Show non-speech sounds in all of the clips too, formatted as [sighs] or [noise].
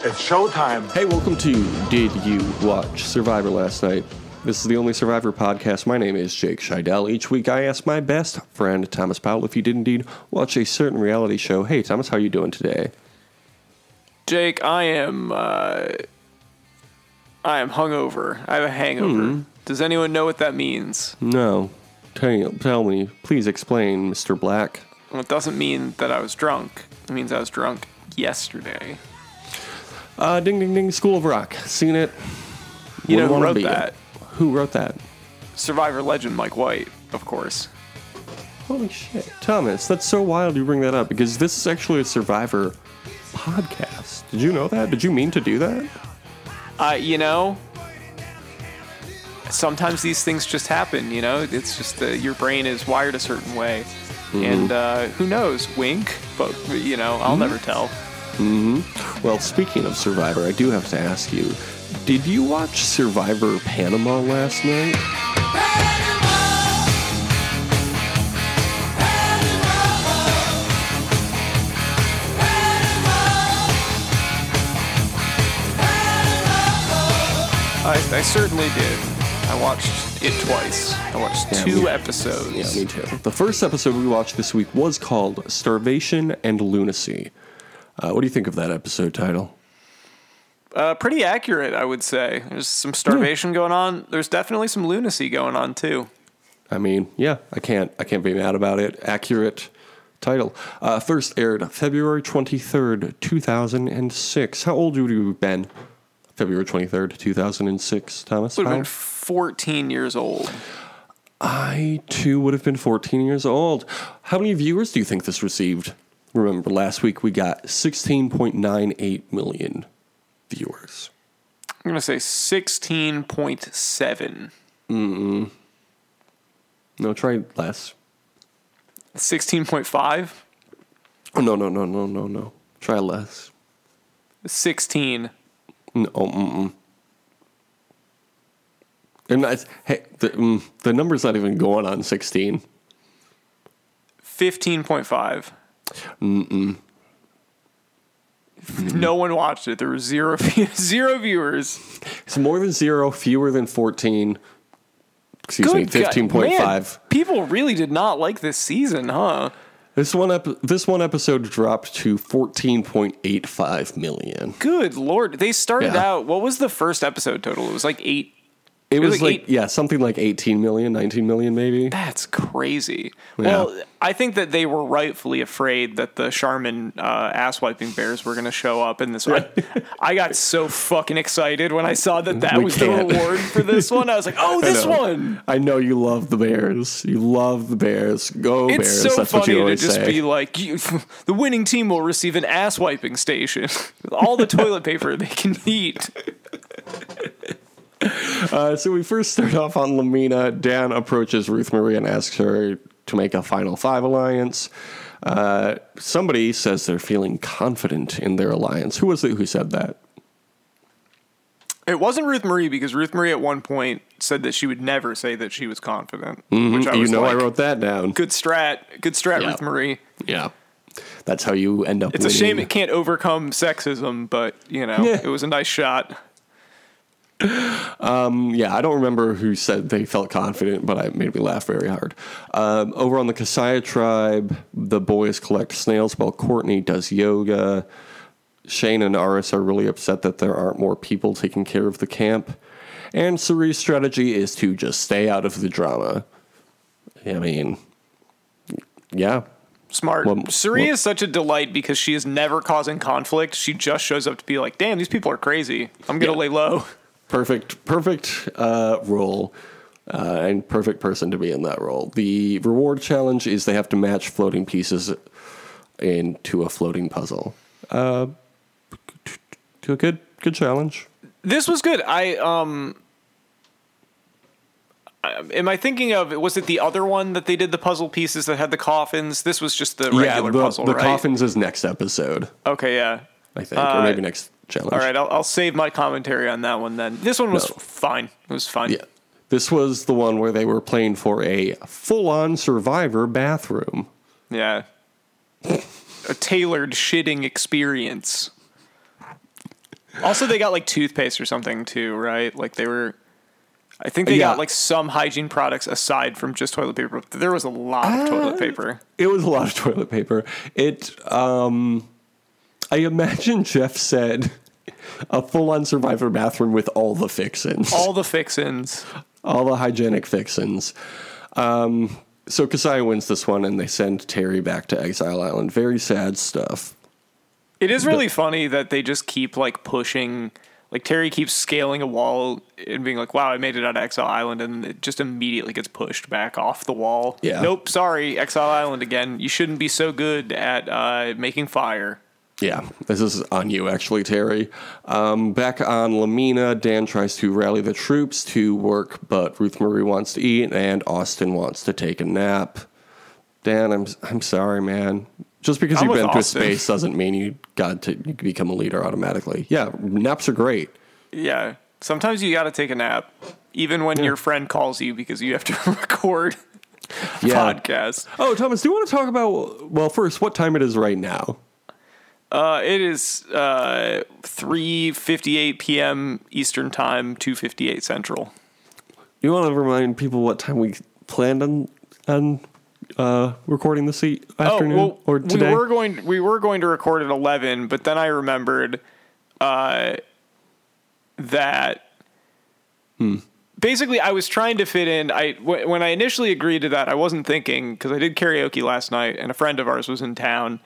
It's showtime. Hey, welcome to Did You Watch Survivor Last Night? This is the only Survivor podcast. My name is Jake Scheidel. Each week I ask my best friend Thomas Powell if he did indeed watch a certain reality show. Hey, Thomas, how are you doing today? Jake, I am uh, I am hungover. I have a hangover. Does anyone know what that means? No. Tell, tell me. Please explain, Mr. Black. Well, it doesn't mean that I was drunk. It means I was drunk yesterday. Uh, ding, ding, ding. School of Rock. Seen it? You know Wouldn't who wanna wrote be that? it. Who wrote that? Survivor legend Mike White, of course. Holy shit. Thomas, that's so wild you bring that up because this is actually a Survivor podcast. Did you know that? Did you mean to do that? Uh, you know, sometimes these things just happen. You know, it's just uh, your brain is wired a certain way, and uh, who knows? Wink, but you know, I'll never tell. Mm-hmm. Well, speaking of Survivor, I do have to ask you did you watch Survivor Panama last night? I, I certainly did. I watched it twice. I watched Yeah, two me- episodes. Yeah, me too. The first episode we watched this week was called Starvation and Lunacy. Uh, what do you think of that episode title? Uh, pretty accurate, I would say. There's some starvation going on. There's definitely some lunacy going on too. I mean, yeah, I can't, I can't be mad about it. Accurate title. Uh, first aired February twenty third, two thousand and six. How old would you have been? February twenty third, two thousand and six. Thomas. Would have been 14 years old. I too would have been 14 years old. How many viewers do you think this received? Remember, last week we got 16.98 million viewers. I'm gonna say 16.7. mm No, try less. 16.5. Oh, no, no, no, no, no, no. Try less. 16. No, mm-mm. And that's, hey, the, mm, the number's not even going on 16. 15.5. [laughs] No one watched it. There were zero [laughs] zero viewers. It's more than zero, fewer than 14. Excuse me, 15.5. People really did not like this season, huh? This one ep- this one episode dropped to 14.85 million. Good lord. They started Yeah. out. What was the first episode total? It was like eight. It was was like like, eight- yeah, something like 18 million, 19 million maybe. That's crazy. Well, I think that they were rightfully afraid that the Charmin uh, ass wiping bears were going to show up in this one. [laughs] I got so fucking excited when I saw that that We was can't. the reward for this [laughs] one. I was like, oh, this know. one. I know you love the Bears. You love the Bears. Go bears. It's Bears. so That's what funny you to just say. be like, [laughs] the winning team will receive an ass wiping station. All the toilet paper they can eat. [laughs] Uh, so we first start off on La Mina. Dan approaches Ruth Marie and asks her to make a Final Five alliance. Uh, somebody says they're feeling confident in their alliance. Who was it who said that? It wasn't Ruth Marie because Ruth Marie at one point said that she would never say that she was confident. Which I you know, like, I wrote that down. good strat, good strat, Yeah. Ruth Marie. Yeah, that's how you end up. It's a shame it can't overcome sexism, but you know, Yeah. it was a nice shot. Yeah, I don't remember who said they felt confident, but it made me laugh very hard. Um, over on the Casaya tribe, the boys collect snails while Courtney does yoga. Shane and Aras are really upset that there aren't more people taking care of the camp. And Cerie's strategy is to just stay out of the drama. I mean, yeah. Smart. Well, Cerie well- is such a delight because she is never causing conflict. She just shows up to be like, "Damn, these people are crazy. I'm gonna Yeah. lay low." Perfect perfect uh, role uh, and perfect person to be in that role. The reward challenge is they have to match floating pieces into a floating puzzle. Uh, good good challenge. This was good. I um. Am I thinking of? Was it the other one that they did the puzzle pieces that had the coffins? This was just the regular yeah, the, puzzle, the right? coffins is next episode, Okay, yeah. I think, or Uh, maybe next challenge. All right, I'll, I'll save my commentary on that one then. This one was No. fine. It was fine. Yeah. This was the one where they were playing for a full-on survivor bathroom. Yeah. A tailored shitting experience. Also, they got like toothpaste or something too, right? Like they were. I think they Yeah. got like some hygiene products aside from just toilet paper. There was a lot of Uh, toilet paper. It was a lot of toilet paper. It, um, I imagine Jeff said a full on survivor bathroom with all the fixins, All the fixins. all the hygienic fixins. Um, so Kasai wins this one and they send Terry back to Exile Island. Very sad stuff. It is really funny that they just keep like pushing. Like Terry keeps scaling a wall and being like, "Wow, I made it out of Exile Island," and it just immediately gets pushed back off the wall. Yeah. Nope. Sorry, Exile Island again. You shouldn't be so good at uh, making fire. Yeah, this is on you, actually, Terry. Um, back on La Mina, Dan tries to rally the troops to work, but Ruth Marie wants to eat, and Austin wants to take a nap. Dan, I'm I'm sorry, man. Just because I'm you've been through space doesn't mean you got to become a leader automatically. Yeah, naps are great. Yeah. Sometimes you got to take a nap, even when your friend calls you because you have to [laughs] record Yeah. podcast. Oh, Thomas, do you want to talk about? Well, first, what time it is right now? Uh, it is uh, 3.58 p.m. Eastern Time, 2.58 Central. You want to remind people what time we planned on on uh, recording this e- afternoon oh, well, or today? we were going we were going to record at 11, but then I remembered uh, that basically I was trying to fit in. I w- when I initially agreed to that, I wasn't thinking because I did karaoke last night, and a friend of ours was in town,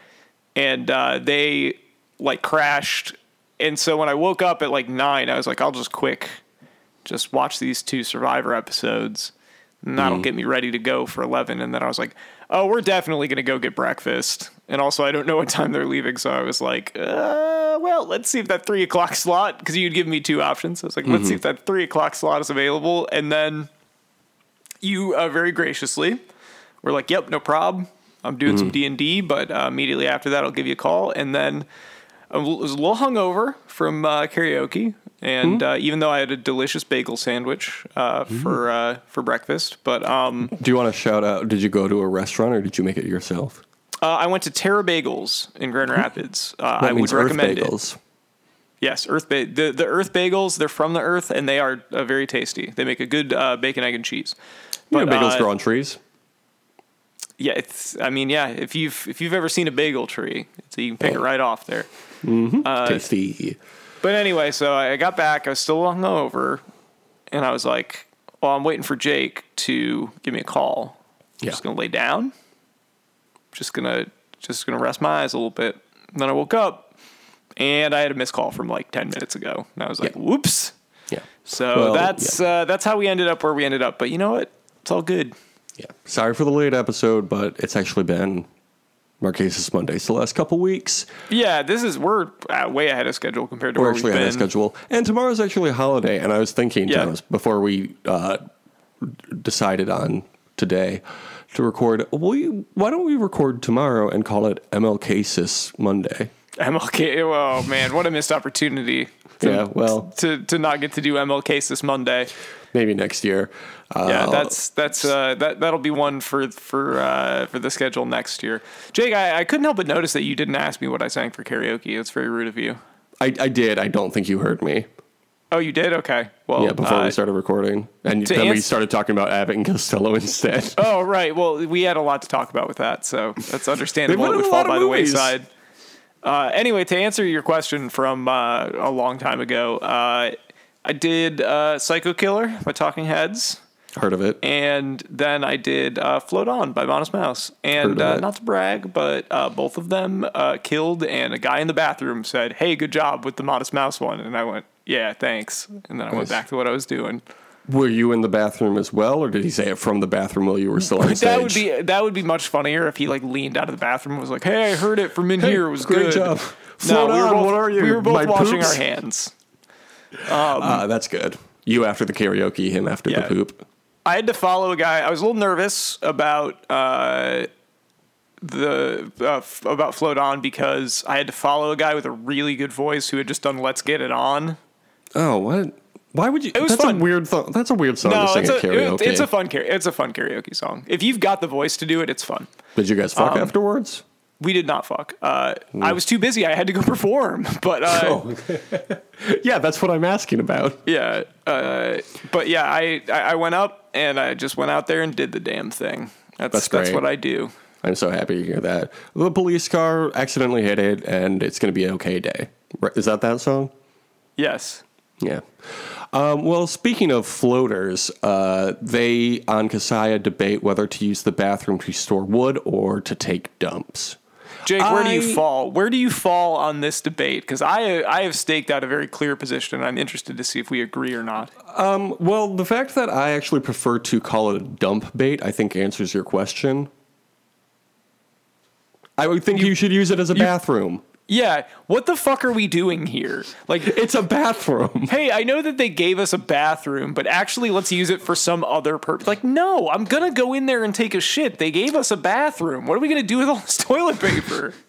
and uh, they like crashed. And so when I woke up at like nine, I was like, I'll just quick, just watch these two Survivor episodes, and that'll get me ready to go for eleven. And then I was like, oh, we're definitely gonna go get breakfast. And also, I don't know what time they're leaving, so I was like, uh, well, let's see if that three o'clock slot, because you'd give me two options. I was like, let's see if that three o'clock slot is available, and then you uh, very graciously were like, "Yep, no problem. I'm doing some D and D, but uh, immediately after that, I'll give you a call." And then I was a little hungover from uh, karaoke, and uh, even though I had a delicious bagel sandwich uh, for uh, for breakfast, but um, Do you want to shout out? Did you go to a restaurant or did you make it yourself? uh, I went to Terra Bagels in Grand Rapids. Uh, That I would recommend it. Yes, Earth ba- the the Earth bagels. They're from the Earth, and they are uh, very tasty. They make a good uh, bacon, egg, and cheese. You know, bagels grow on trees. Yeah, it's. I mean, yeah. If you've if you've ever seen a bagel tree, so you can pick it right off there. Tasty. But anyway, so I got back. I was still hungover, and I was like, "Well, I'm waiting for Jake to give me a call. I'm Yeah. just gonna lay down. Just gonna just gonna rest my eyes a little bit." And then I woke up, and I had a missed call from like ten minutes ago, and I was like, Yeah. "Whoops." Yeah. So Well, that's uh, that's how we ended up where we ended up. But you know what? It's all good. Yeah. Sorry for the late episode, but it's actually been Marquesas Mondays the last couple weeks. Yeah, this is we're uh, way ahead of schedule compared to We're where actually we've ahead been. of schedule. And tomorrow's actually a holiday. And I was thinking, Yeah. Thomas, before we uh, decided on today to record, we, why don't we record tomorrow and call it MLK Sis Monday? MLK. Oh man, what a missed opportunity. To, Yeah, well- to to not get to do MLK this Monday. Maybe next year. Uh, Yeah, that's that's uh, that that'll be one for for uh, for the schedule next year. Jake, I, I couldn't help but notice that you didn't ask me what I sang for karaoke. It's very rude of you. I, I did. I don't think you heard me. Oh, you did? Okay. Well, Yeah, before uh, we started recording. And then we started talking about Abbott and Costello [laughs] instead. Oh, right. Well, we had a lot to talk about with that, so that's understandable. It would fall by the wayside. Uh, anyway, to answer your question from uh, a long time ago, uh, I did uh, Psycho Killer by Talking Heads, Heard of it? and then I did uh, Float On by Modest Mouse. And Heard of uh, not to brag, but uh, both of them uh, killed, and a guy in the bathroom said, "Hey, good job with the Modest Mouse one," and I went, "Yeah, thanks," and then I Nice. went back to what I was doing. Were you in the bathroom as well, or did he say it from the bathroom while you were still on stage? That would be that would be much funnier if he like leaned out of the bathroom and was like, "Hey, I heard it from in here. It was great good." job. No, Float we were on, both, what are you, We were both my washing poops? our hands. Ah, that's good. You after the karaoke, him after Yeah. the poop. I had to follow a guy. I was a little nervous about uh, the uh, f- about float on because I had to follow a guy with a really good voice who had just done "Let's Get It On." Oh, what? Why would you? It was that's fun. a weird. Th- that's a weird song to sing it's a karaoke. it- it's a fun karaoke. It's a fun karaoke song. If you've got the voice to do it, it's fun. Did you guys fuck um, afterwards? We did not fuck. Uh, I was too busy. I had to go [laughs] perform. But uh, Oh, [laughs] yeah, that's what I'm asking about. yeah, uh, but yeah, I I I went up and I just went out there and did the damn thing. That's That's that's, what I do. I'm so happy to hear that. The police car accidentally hit it, and it's going to be an okay day. Is that that song? Yes. Yeah. Um, well, speaking of floaters, uh, they on Casaya debate whether to use the bathroom to store wood or to take dumps. Jake, where do you fall? Where do you fall on this debate? Because I I have staked out a very clear position, and I'm interested to see if we agree or not. Well, the fact that I actually prefer to call it a dump bait, I think answers your question. I would think you, should use it as a bathroom. Yeah, what the fuck are we doing here? Like, It's a bathroom. [laughs] hey, I know that they gave us a bathroom, but actually, let's use it for some other purpose. Like, no, I'm gonna go in there and take a shit. They gave us a bathroom. What are we gonna do with all this [laughs] toilet paper? [laughs]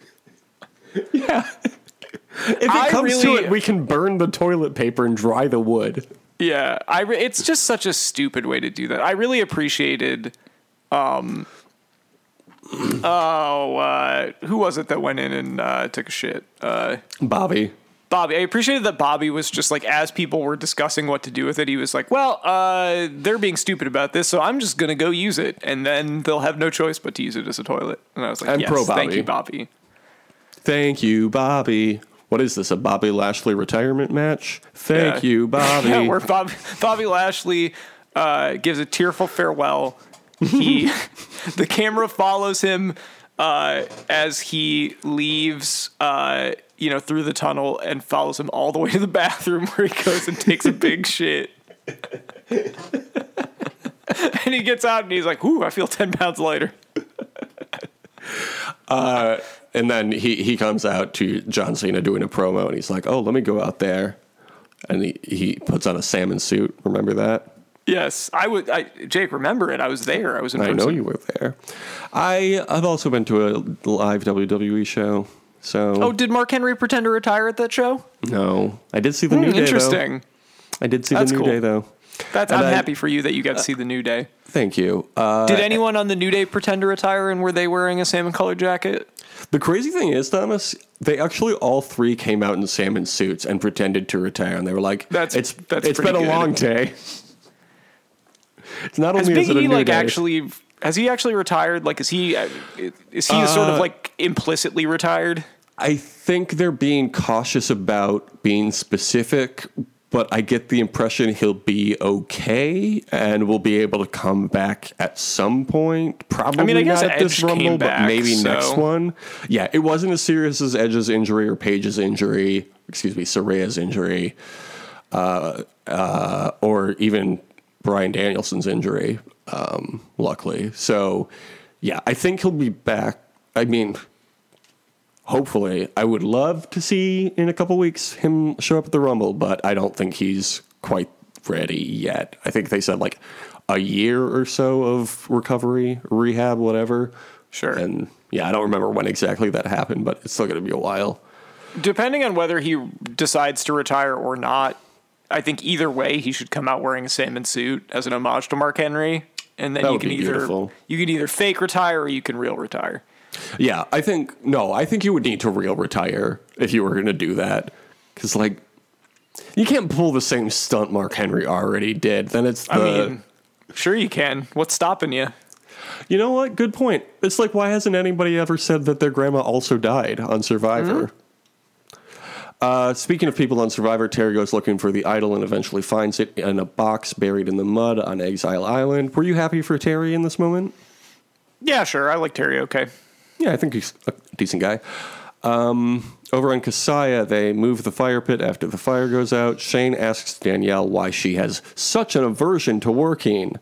Yeah. If it I comes to it, we can burn the toilet paper and dry the wood. Yeah, I re- it's just such a stupid way to do that. I really appreciated um [clears throat] oh uh who was it that went in and uh took a shit? Uh Bobby. Bobby. I appreciated that Bobby was just like as people were discussing what to do with it, he was like, "Well, uh they're being stupid about this, so I'm just going to go use it and then they'll have no choice but to use it as a toilet." And I was like, I'm "Yes, pro thank Bobby. you, Bobby." Thank you, Bobby. What is this, a Bobby Lashley retirement match? Thank Yeah. you, Bobby. [laughs] Yeah, where Bob, Bobby Lashley uh, gives a tearful farewell. He, [laughs] the camera follows him uh, as he leaves, uh, you know, through the tunnel and follows him all the way to the bathroom where he goes and takes a big [laughs] shit. and he gets out and he's like, "Ooh, I feel ten pounds lighter." [laughs] And then he, he comes out to John Cena doing a promo and he's like, oh, let me go out there. And he, he puts on a salmon suit. Remember that? Yes, I would. I, Jake, remember it? I was there. I was in. I know you were there. I, I've also been to a live WWE show. So, Oh, did Mark Henry pretend to retire at that show? no. I did see the New Day, though. Interesting. I did see That's the New cool. Day, though. That's. And I'm I- happy for you that you got to see the New Day. Thank you. Uh, Did anyone on the New Day pretend to retire, and were they wearing a salmon colored jacket? the crazy thing is, Thomas, they actually all three came out in salmon suits and pretended to retire. And they were like, That's- it's, that's it's been a good. long day. [laughs] It's not Has only a like day, actually? Has he actually retired? Like, is he? uh, Is he sort of Uh, like implicitly retired? I think they're being cautious about being specific, but I get the impression he'll be okay and will be able to come back at some point. Probably I guess not at this Edge came Rumble, but back, maybe so- next one. Yeah, it wasn't as serious as Edge's injury or Paige's injury. Excuse me, Saraya's injury, uh, uh, or even Bryan Danielson's injury. Um, luckily, so yeah, I think he'll be back. I mean, hopefully i would love to see in a couple weeks him show up at the rumble but i don't think he's quite ready yet i think they said like a year or so of recovery rehab whatever Sure. and yeah i don't remember when exactly that happened but it's still going to be a while Depending on whether he decides to retire or not, I think either way he should come out wearing a salmon suit as an homage to Mark Henry, and then That you can either beautiful. you can either fake retire or you can real retire. yeah i think no i think you would need to real retire if you were going to do that because like you can't pull the same stunt mark henry already did then it's the, I mean, sure you can. What's stopping you? You know what? Good point. It's like, why hasn't anybody ever said that their grandma also died on Survivor? Mm-hmm. Uh, speaking of people on Survivor, Terry goes looking for the idol and eventually finds it in a box buried in the mud on Exile Island. Were you happy for Terry in this moment? Yeah, sure. I like Terry. Okay. Yeah, I think he's a decent guy. Um, over on Casaya, they move the fire pit after the fire goes out. Shane asks Danielle why she has such an aversion to working,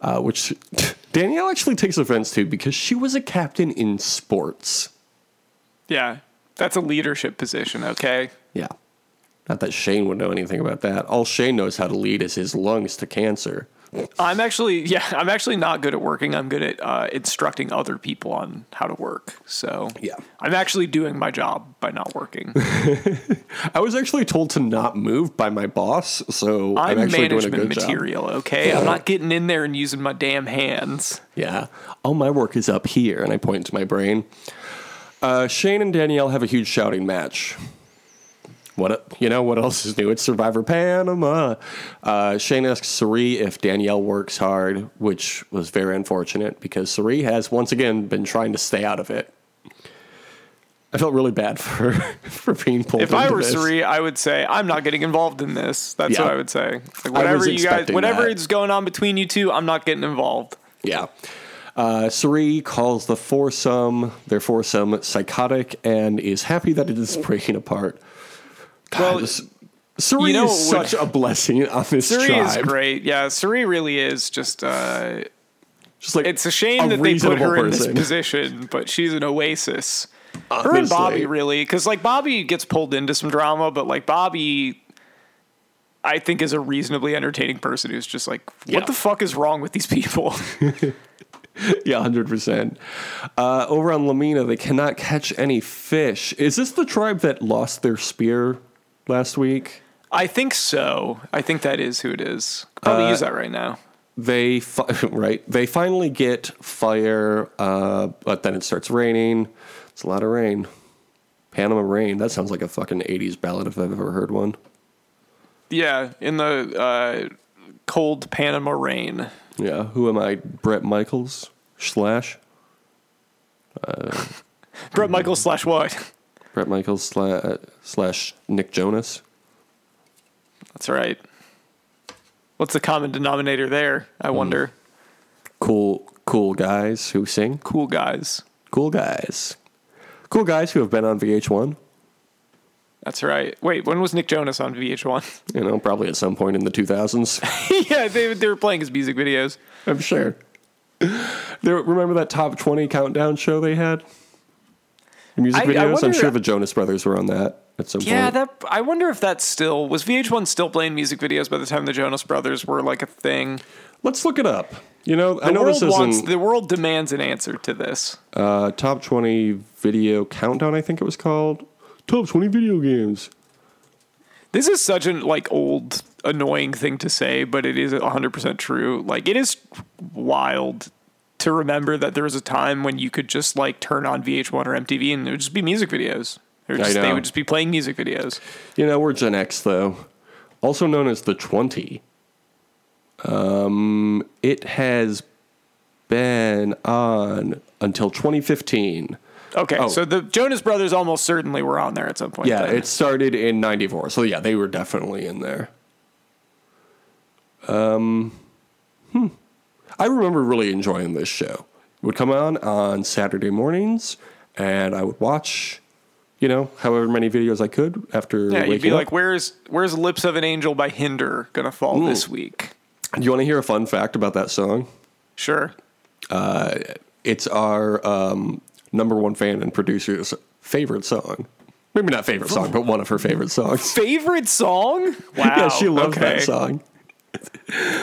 uh, which [laughs] Danielle actually takes offense to because she was a captain in sports. Yeah, that's a leadership position. Okay. Yeah. Not that Shane would know anything about that. All Shane knows how to lead is his lungs to cancer. I'm actually, [laughs] yeah, I'm actually not good at working. I'm good at uh, instructing other people on how to work. So Yeah. I'm actually doing my job by not working. [laughs] I was actually told to not move by my boss, so I'm, I'm actually doing a management good job. material. Okay, I'm not getting in there and using my damn hands. Yeah. All my work is up here, and I point to my brain. Uh, Shane and Danielle have a huge shouting match. What you know? What else is new? It's Survivor Panama. Uh, Shane asks Cerie if Danielle works hard, which was very unfortunate because Cerie has once again been trying to stay out of it. I felt really bad [laughs] for for being pulled. If I were this. Cerie, I would say I'm not getting involved in this. That's Yeah. what I would say. Like whatever you guys, whatever that. is going on between you two, I'm not getting involved. Yeah. Uh, Cerie calls the foursome, their foursome, psychotic and is happy that it is [laughs] breaking apart. God, Well, this- Sari you know is such a blessing on this Cerie tribe. is great. Yeah, Cerie really is just. Uh, Just like it's a shame a that they put reasonable her in this position, but she's an oasis. Her and Bobby really, because like Bobby gets pulled into some drama, but like Bobby, I think is a reasonably entertaining person who's just like, what Yeah. the fuck is wrong with these people? [laughs] [laughs] Yeah, hundred percent. Uh, over on La Mina, they cannot catch any fish. Is this the tribe that lost their spear last week? I think so. I think that is who it is. Could Probably Uh, use that right now. They fi- [laughs] right. They finally get fire, uh, but then it starts raining. It's a lot of rain. Panama rain. That sounds like a fucking '80s ballad if I've ever heard one. Yeah, in the uh, cold Panama rain. Yeah. Who am I? Bret Michaels slash Bret Michaels slash what? Bret Michaels slash, slash Nick Jonas. That's right. What's the common denominator there? I Hmm. wonder. Cool, cool guys who sing. Cool guys. Cool guys. Cool guys who have been on VH1. That's right. Wait, when was Nick Jonas on VH1? You know, probably at some point in the 2000s. [laughs] yeah, they, they were playing his music videos. I'm sure. There, remember that top 20 countdown show they had? The music I- I videos? I'm sure the Jonas Brothers were on that at some Yeah, point. that I wonder if that's still was VH1 still playing music videos by the time the Jonas Brothers were like a thing. Let's look it up. You know, I The know world this wants isn't the world demands an answer to this. uh, top 20 video countdown, I think it was called. Top 20 video games. This is such an like old annoying thing to say, but it is 100% true. Like it is wild to remember that there was a time when you could just like turn on VH1 or MTV and it would just be music videos. They would I just, they would just be playing music videos. You know, we're Gen X, though. Also known as the 20. Um, it has been on until 2015. Okay, Oh. so the Jonas Brothers almost certainly were on there at some point. Yeah, then. it started in 94. So, yeah, they were definitely in there. Um, hmm. I remember really enjoying this show. It would come on on Saturday mornings, and I would watch, you know, however many videos I could after yeah. waking You'd be up. like, "Where's Where's Lips of an Angel by Hinder gonna fall this week?" Do you want to hear a fun fact about that song? Sure. It's our um, number one fan and producer's favorite song. Maybe not favorite song, but one of her favorite songs. Favorite song? Wow. yeah, she loves okay. that song.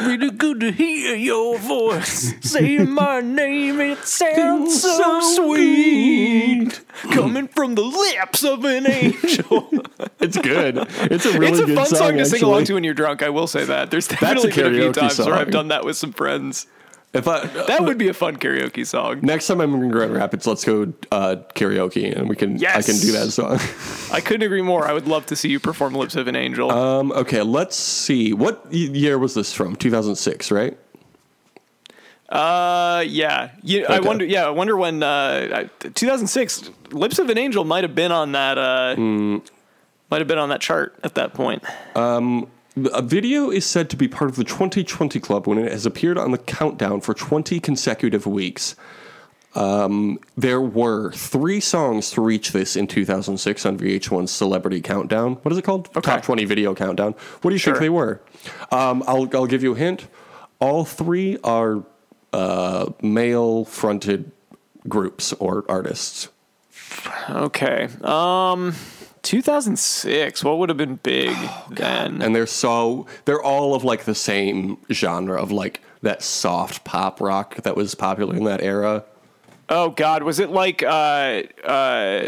Really good to hear your voice. Say my name, it sounds so sweet. Coming from the lips of an angel. [laughs] It's good. It's a really it's a fun song, song, to sing along to when you're drunk, I will say that. There's definitely been a few times where I've done that with some friends. If I, That would be a fun karaoke song. next time I'm in Grand Rapids, let's go uh, karaoke and we can. yes! I can do that song. [laughs] I couldn't agree more. I would love to see you perform Lips of an Angel. Um, okay, let's see. What year was this from? 2006, right? Uh, yeah. You, I wonder. Yeah, I wonder when. Uh, 2006, "Lips of an Angel" might have been on that. Uh, Hmm. might have been on that chart at that point. A video is said to be part of the 2020 Club when it has appeared on the countdown for 20 consecutive weeks. Um, there were three songs to reach this in 2006 on VH1's Celebrity Countdown. What is it called? Okay. Top 20 Video Countdown. What do you Sure. think they were? Um, I'll, I'll give you a hint. All three are uh, male fronted groups or artists. Okay. Um, 2006. What would have been big then? and they're so they're all of like the same genre of like that soft pop rock that was popular in that era. Oh God, was it like uh, uh,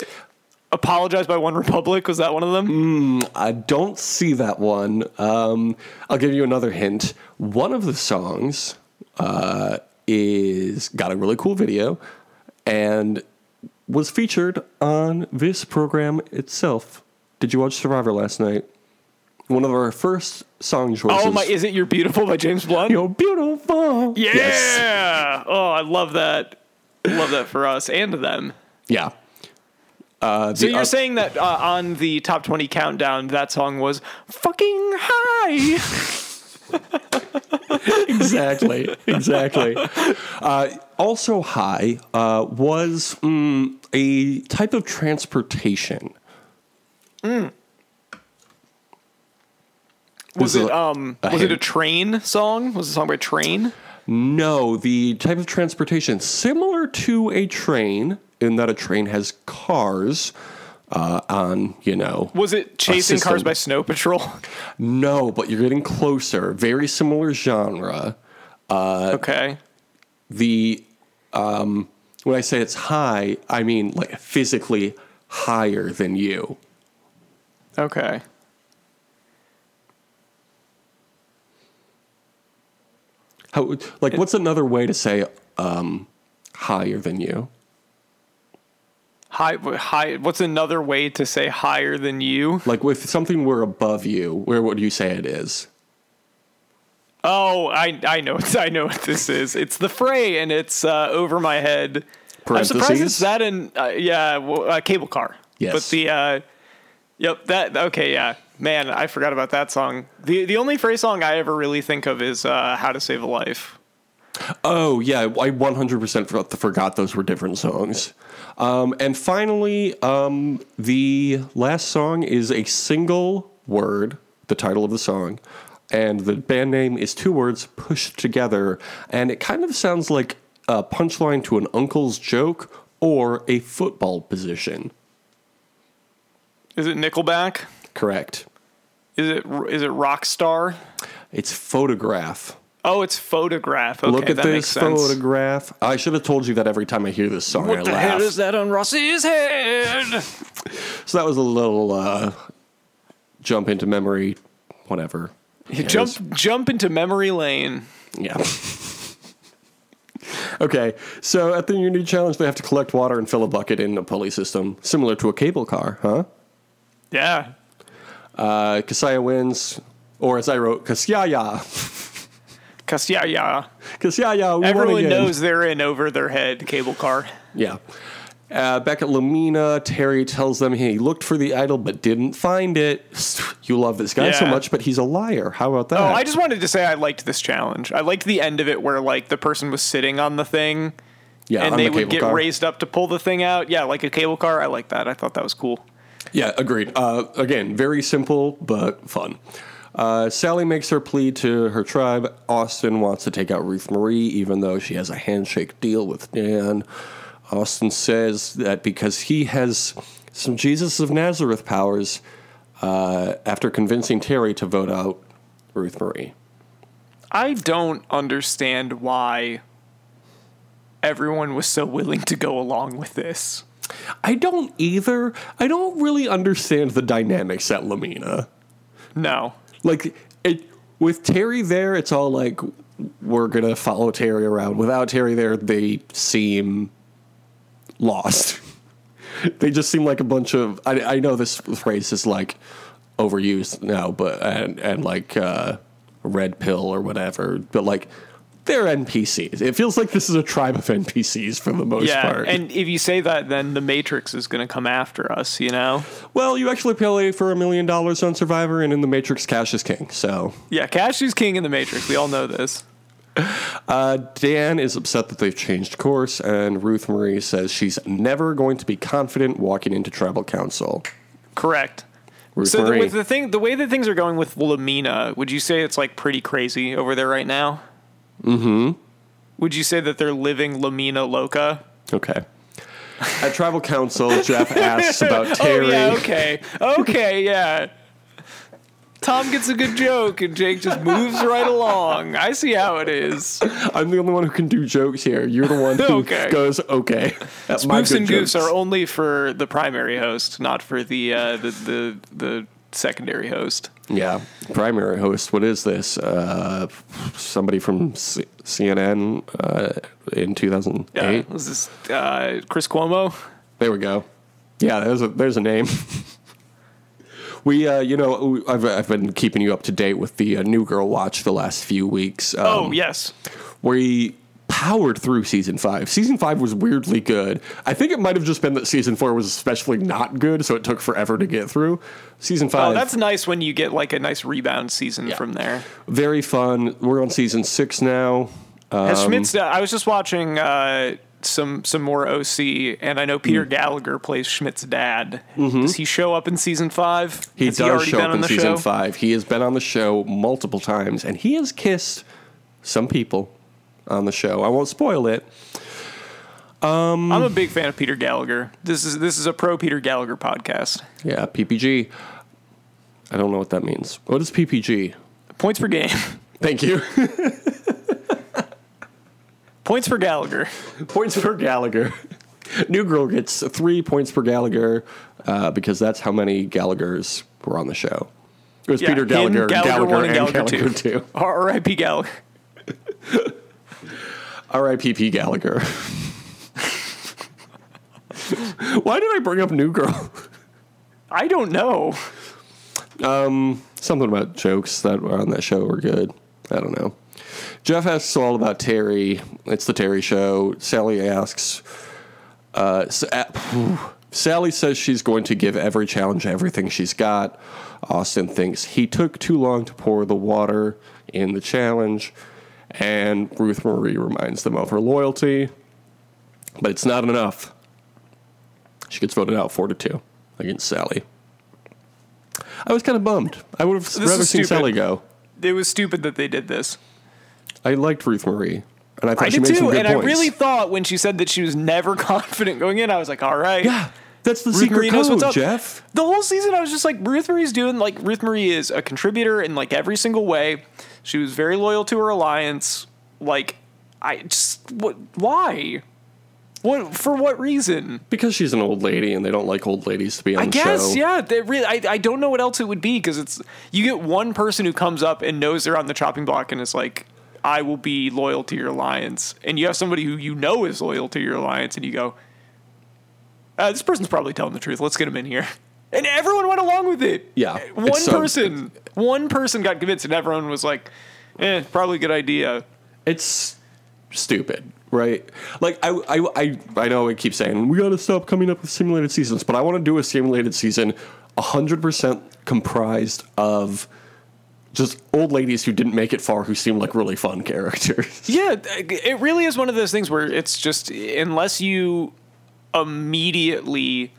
"Apologize" by One Republic? Was that one of them? I don't see that one. Um, I'll give you another hint. One of the songs uh, is got a really cool video, and was featured on this program itself. Did you watch Survivor last night? One of our first song choices. Oh my! Is it "You're Beautiful" by James Blunt? You're beautiful. yeah. Yes. Oh, I love that. Love that for us and them. Yeah. Uh, So you're oth- saying that uh, on the top 20 countdown, that song was fucking high. [laughs] [laughs] exactly, exactly. Uh, also, high uh, was mm, a type of transportation. Was This it a- um a was it a train song? Was the song by Train? No, the type of transportation similar to a train in that a train has cars uh, on, you know. Was it Chasing Cars by Snow Patrol? No, but you're getting closer. Very similar genre. okay. The um, when I say it's high, I mean like physically higher than you. Okay. How like what's another way to say um, higher than you? High high what's another way to say higher than you? Like with something we're above you, where would you say it is? Oh, I I know [laughs] I know what this is. It's the fray and it's uh, over my head. I'm surprised Parentheses? it's that in uh, yeah, well, uh, cable car. Yes. But the uh Yep, that okay, yeah. Man, I forgot about that song. The the only fray song I ever really think of is uh, How to Save a Life. Oh yeah, I 100% forgot, forgot those were different songs. Um, and finally, um, the last song is a single word, the title of the song, and the band name is two words pushed together, and it kind of sounds like a punchline to an uncle's joke or a football position. Is it Nickelback? Correct. Is it is it Rockstar? It's photograph. Oh, it's Photograph. Okay, Look at that makes this sense. photograph. I should have told you that every time I hear this song. I What the laugh. hell is that on Rossi's head? So that was a little uh, jump into memory, whatever. Jump jump into memory lane. Yeah. [laughs] okay, so at the Unity Challenge, they have to collect water and fill a bucket in a pulley system, similar to a cable car, huh? Yeah. Uh, Casaya wins, or as I wrote, Kasyaya. [laughs] Cause yeah, yeah. Kasyaya, we won Everyone knows they're in over their head cable car. Yeah. Uh, back at La Mina, Terry tells them he looked for the idol but didn't find it. [sighs] You love this guy so much, but he's a liar. How about that? Oh, I just wanted to say I liked this challenge. I liked the end of it where like the person was sitting on the thing yeah, and they the would get car. raised up to pull the thing out. Yeah, like a cable car. I like that. I thought that was cool. Yeah, agreed. Uh, again, very simple but fun. Uh, Sally makes her plea to her tribe. Austin wants to take out Ruth Marie, even though she has a handshake deal with Dan. Austin says that because he has some Jesus of Nazareth powers, uh, after convincing Terry to vote out Ruth Marie. I don't understand why everyone was so willing to go along with this. I don't either. I don't really understand the dynamics at La Mina. No. Like it with Terry there, it's all like we're gonna follow Terry around. Without Terry there, they seem lost. [laughs] they just seem like a bunch of. I, I know this phrase is like overused now, but and and like uh, red pill or whatever, but like they're NPCs. It feels like this is a tribe of NPCs for the most Yeah, part. and if you say that, then the Matrix is going to come after us. You know? well, you actually pay for a million dollars on Survivor, and in the Matrix, cash is king. So Yeah, Cash is king in the Matrix. We all know this. Uh, Dan is upset that they've changed course, and Ruth Marie says she's never going to be confident walking into tribal council. Correct. Ruth so the, Marie. with the thing, the way that things are going with La Mina, would you say it's like pretty crazy over there right now? Mm-hmm. Would you say that they're living Lamina Loca? okay. [laughs] At tribal council, Jeff asks about Terry. [laughs] Oh yeah, okay, okay, yeah. Tom gets a good joke, and Jake just moves right along. I see how it is. I'm the only one who can do jokes here. You're the one who Okay. goes okay. At my Spoofs and goofs jokes. are only for the primary host, not for the uh, the, the the secondary host. Yeah, primary host. What is this? Uh, somebody from C- CNN uh, in 2008. Yeah, was this uh, Chris Cuomo? There we go. Yeah, there's a there's a name. [laughs] we, uh, you know, I've I've been keeping you up to date with the uh, New Girl Watch the last few weeks. Um, oh yes, we powered through season five. Season five was weirdly good. I think it might have just been that season four was especially not good, so it took forever to get through. Season five, oh that's nice when you get like a nice rebound season Yeah. from there. very fun. We're on season six now. Has Um, Schmidt's? I was just watching uh, some some more OC, and I know Mm. Peter Gallagher plays Schmidt's dad. Does he show up in season five? Mm-hmm. He Has does already show been up in season show? five. He has been on the show multiple times, and he has kissed some people on the show. I won't spoil it. I'm a big fan of Peter Gallagher. This is this is a pro Peter Gallagher podcast. Yeah, PPG. I don't know what that means. What is PPG? Points per game. [laughs] Thank you. [laughs] Points per Gallagher. points per Gallagher. New Girl gets three points per Gallagher uh, because that's how many Gallaghers were on the show. It was Yeah, Peter him, Gallagher, Gallagher and and Gallagher Gallagher, two. two. R.I.P. Gallagher. [laughs] R.I.P.P. Gallagher. Why did I bring up New Girl? I don't know. Um, Something about jokes that were on that show were good. I don't know. Jeff asks all about Terry. It's the Terry show. Sally asks. Uh, Sally says she's going to give every challenge everything she's got. Austin thinks he took too long to pour the water in the challenge, and Ruth Marie reminds them of her loyalty, but it's not enough. She gets voted out four to two against Sally. I was kind of bummed. I would have This rather seen stupid. Sally go. It was stupid that they did this. I liked Ruth Marie, and I thought I she did made some good and points. I really thought when she said that she was never [laughs] confident going in, I was like, all right. yeah, that's the Ruth secret Marie knows code, what's up. Jeff. The whole season, I was just like, Ruth Marie's doing like Ruth Marie is a contributor in like every single way. She was very loyal to her alliance. Like, I just what? Why? What for? What reason? Because she's an old lady, and they don't like old ladies to be on the show. I guess show. yeah. They really, I I don't know what else it would be because it's you get one person who comes up and knows they're on the chopping block and is like, I will be loyal to your alliance, and you have somebody who you know is loyal to your alliance, and you go, uh, this person's probably telling the truth. Let's get him in here. [laughs] And everyone went along with it. Yeah, One so- person, one person got convinced, and everyone was like, "Eh, probably a good idea." It's stupid, right? Like I, I, I, I know I keep saying we got to stop coming up with simulated seasons, but I want to do a simulated season, hundred percent comprised of just old ladies who didn't make it far, who seem like really fun characters. [laughs] Yeah, it really is one of those things where it's just unless you immediately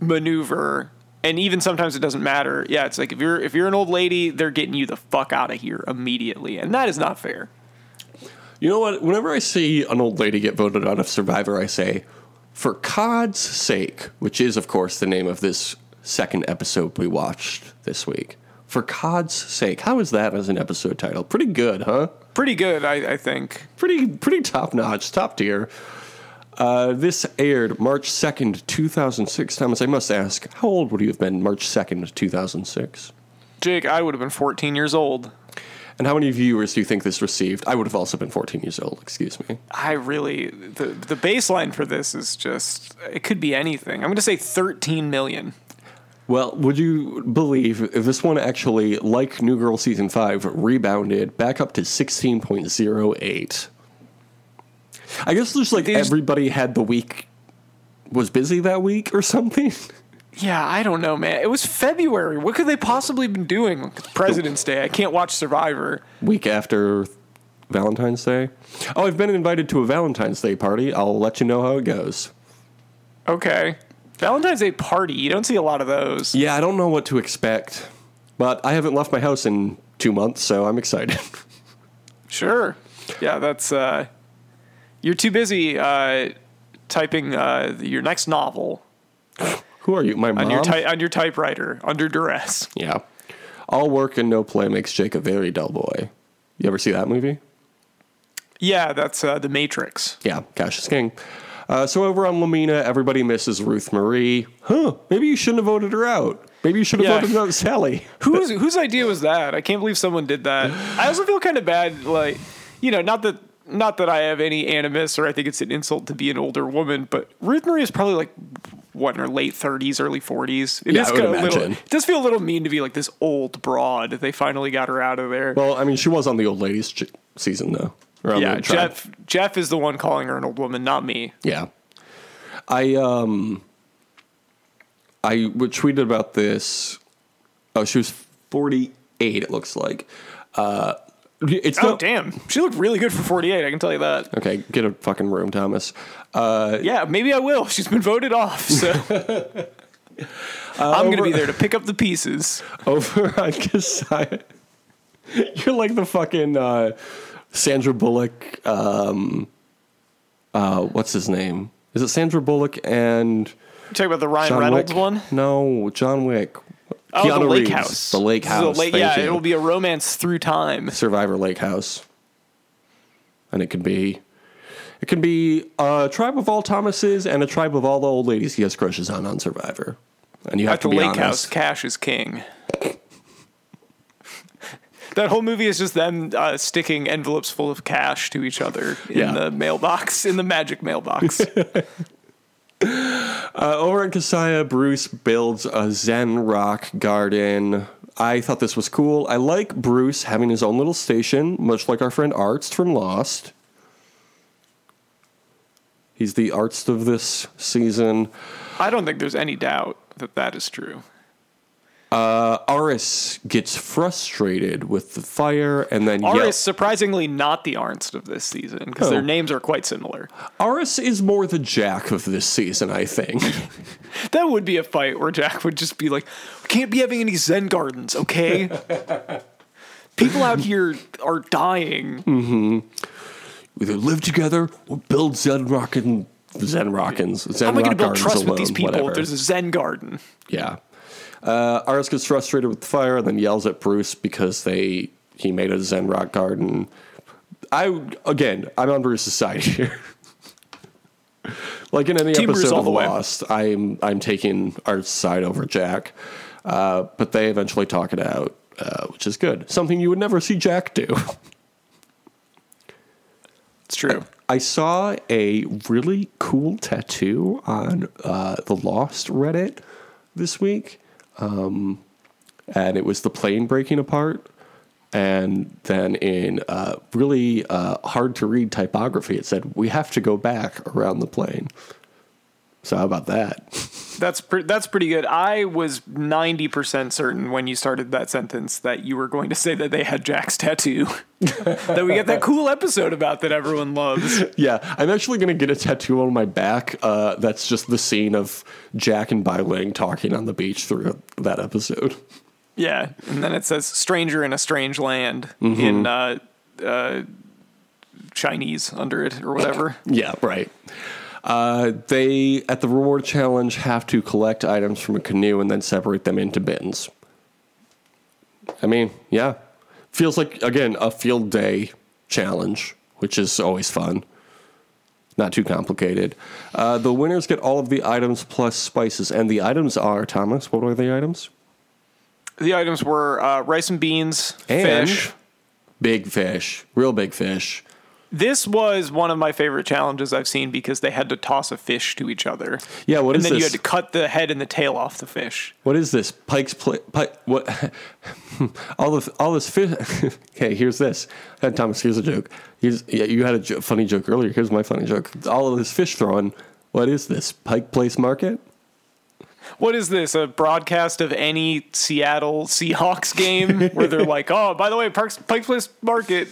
maneuver and even sometimes it doesn't matter. Yeah, it's like if you're if you're an old lady, they're getting you the fuck out of here immediately, and that is not fair. You know what? Whenever I see an old lady get voted out of Survivor, I say, for COD's sake, which is, of course, the name of this second episode we watched this week. For COD's sake, how is that as an episode title? Pretty good, huh? Pretty good, I, I think. Pretty, pretty top notch, top tier. Uh, this aired March 2nd, 2006. Thomas, I must ask, how old would you have been March 2nd, 2006? Jake, I would have been 14 years old. And how many viewers do you think this received? I would have also been 14 years old, excuse me. I really the the baseline for this is just it could be anything. I'm going to say 13 million. Well, would you believe if this one actually, like New Girl Season 5, rebounded back up to 16.08? I guess just like There's- everybody had the week, was busy that week or something. Yeah, I don't know, man. It was February. What could they possibly have been doing? It's President's Day. I can't watch Survivor. week after Valentine's Day. Oh, I've been invited to a Valentine's Day party. I'll let you know how it goes. Okay. Valentine's Day party. You don't see a lot of those. Yeah, I don't know what to expect, but I haven't left my house in two months, so I'm excited. [laughs] Sure. Yeah, that's uh you're too busy uh typing uh your next novel Who are you? My mom? on your ty- on your typewriter under duress. Yeah. All work and no play makes Jake a very dull boy. You ever see that movie? Yeah, that's uh The Matrix. Yeah, Cash is King. Uh, so over on La Mina, everybody misses Ruth Marie. Huh, maybe you shouldn't have voted her out. Maybe you should have Yeah. voted out Sally. [laughs] Whose whose idea was that? I can't believe someone did that. I also feel kind of bad, like you know, not that not that I have any animus or I think it's an insult to be an older woman, but Ruth Marie is probably like what in her late thirties, early forties. It Yeah, is I would kinda little. It does feel a little mean to be like this old broad. They finally got her out of there. Well, I mean, she was on the old ladies ch- season though. Yeah. Jeff. Jeff is the one calling her an old woman, not me. Yeah. I um I tweeted about this. Oh, she was 48 it looks like. Uh it's Oh not damn, she looked really good for forty eight. I can tell you that. Okay, get a fucking room, Thomas. Uh Yeah, maybe I will. She's been voted off, so [laughs] I'm gonna be there to pick up the pieces. over on Casaya. You're like the fucking uh Sandra Bullock um uh what's his name? Is it Sandra Bullock and Talk about the Ryan John Reynolds Wick? one. No, John Wick. Oh, Keanu the Lake Reeves. House. The Lake House. lake- yeah, you. it'll be a romance through time. Survivor Lake House. And it can be it can be a tribe of all Thomases and a tribe of all the old ladies he has crushes on on Survivor. And you have At to the be lake honest. house, cash is king. that whole movie is just them uh, sticking envelopes full of cash to each other in Yeah. the mailbox, in the magic mailbox. [laughs] Uh, over in Casaya, Bruce builds a Zen rock garden. I thought this was cool. I like Bruce having his own little station, much like our friend Arzt from Lost. He's the artist of this season. I don't think there's any doubt that that is true. Uh, Aras gets frustrated with the fire and then Aras, yells. surprisingly, not the Arzt of this season because Oh. their names are quite similar. Aras is more the Jack of this season, I think. [laughs] That would be a fight where Jack would just be like, "We can't be having any Zen gardens, okay? [laughs] People out here are dying. Either live together or build Zen rockin' Zen rockins. Zen How am I going to build trust with these people whatever. if there's a Zen garden?" Yeah. Uh, Aras gets frustrated with the fire and then yells at Bruce because they he made a Zen rock garden. I again, I'm on Bruce's side [laughs] here. like in any Team episode of the way. Lost, I'm I'm taking Arzt's side over Jack. Uh, but they eventually talk it out, uh, which is good. Something you would never see Jack do. [laughs] It's true. I saw a really cool tattoo on uh, the Lost Reddit this week, um, and it was the plane breaking apart. And then in uh, really uh, hard to read typography, it said, "We have to go back around the plane." So how about that? That's pre- that's pretty good. I was ninety percent certain when you started that sentence that you were going to say that they had Jack's tattoo. [laughs] that we get that cool episode about that everyone loves. yeah, I'm actually gonna get a tattoo on my back. Uh, that's just the scene of Jack and Bailing talking on the beach through that episode. Yeah, and then it says "stranger in a strange land" in uh, uh, Chinese under it or whatever. [laughs] Yeah, right. Uh, they at the reward challenge have to collect items from a canoe and then separate them into bins. I mean, yeah, feels like again a field day challenge, which is always fun. Not too complicated. Uh, the winners get all of the items plus spices, and the items are Thomas. What are the items? the items were uh, rice and beans, And fish. big fish, real big fish. This was one of my favorite challenges I've seen because they had to toss a fish to each other. Yeah, what and is then you had to cut the head and the tail off the fish. What is this? Pike's play. Pike, what? [laughs] all this, all this fish. [laughs] okay, here's this. Uh, Thomas, here's a joke. Here's yeah, you had a jo- funny joke earlier. Here's my funny joke. All of this fish throwing. What is this? Pike Place Market? What is this? A broadcast of any Seattle Seahawks game where they're [laughs] like, "Oh, by the way, Parks, Pike Place Market."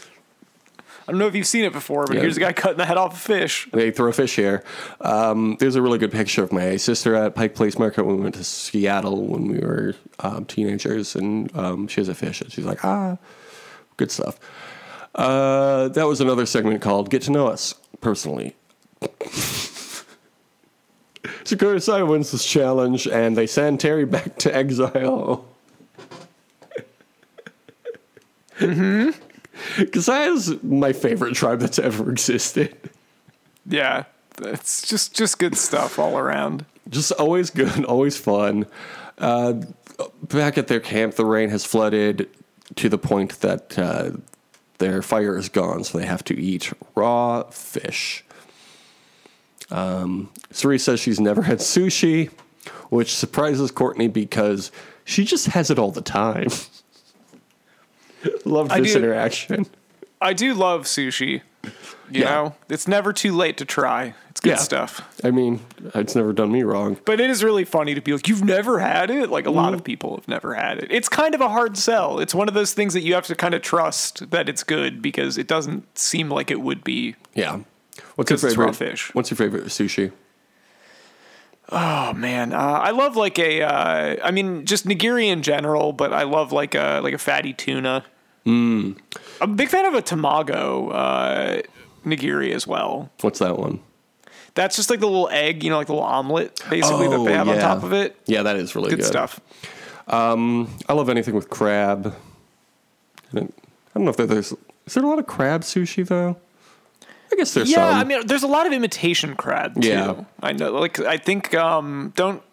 I don't know if you've seen it before, but Yeah. here's a guy cutting the head off a fish. They throw a fish here. Um, there's a really good picture of my sister at Pike Place Market when we went to Seattle when we were um, teenagers, and um, she has a fish, and she's like, ah, good stuff. Uh, that was another segment called "Get to Know Us Personally." [laughs] Sakura Sai wins this challenge, and they send Terry back to exile. [laughs] Mm-hmm. Casaya's my favorite tribe that's ever existed. Yeah, it's just just good stuff all around. just always good, [laughs] always fun. Uh, back at their camp, the rain has flooded to the point that uh, their fire is gone, so they have to eat raw fish. Um, Cerie says she's never had sushi, which surprises Courtney because she just has it all the time. [laughs] [laughs] Love I this do- interaction. I do love sushi. You Yeah. know, it's never too late to try. It's good Yeah. stuff. I mean, it's never done me wrong. But it is really funny to be like, you've never had it? Like, a lot Mm-hmm. of people have never had it. It's kind of a hard sell. It's one of those things that you have to kind of trust that it's good because it doesn't seem like it would be. Yeah. What's your favorite raw fish. What's your favorite sushi? Oh man, uh, I love like a. Uh, I mean, just nigiri in general, but I love like a like a fatty tuna. Mm. I'm a big fan of a tamago uh, nigiri as well. What's that one? That's just like the little egg, you know, like the little omelet, basically that Oh, they have on top of it. Yeah, that is really Good good. stuff. I love anything with crab. I don't, I don't know if there's is there a lot of crab sushi though. I guess there's Yeah, some. I mean, there's a lot of imitation crab too. Yeah. I know. Like, I think um, don't do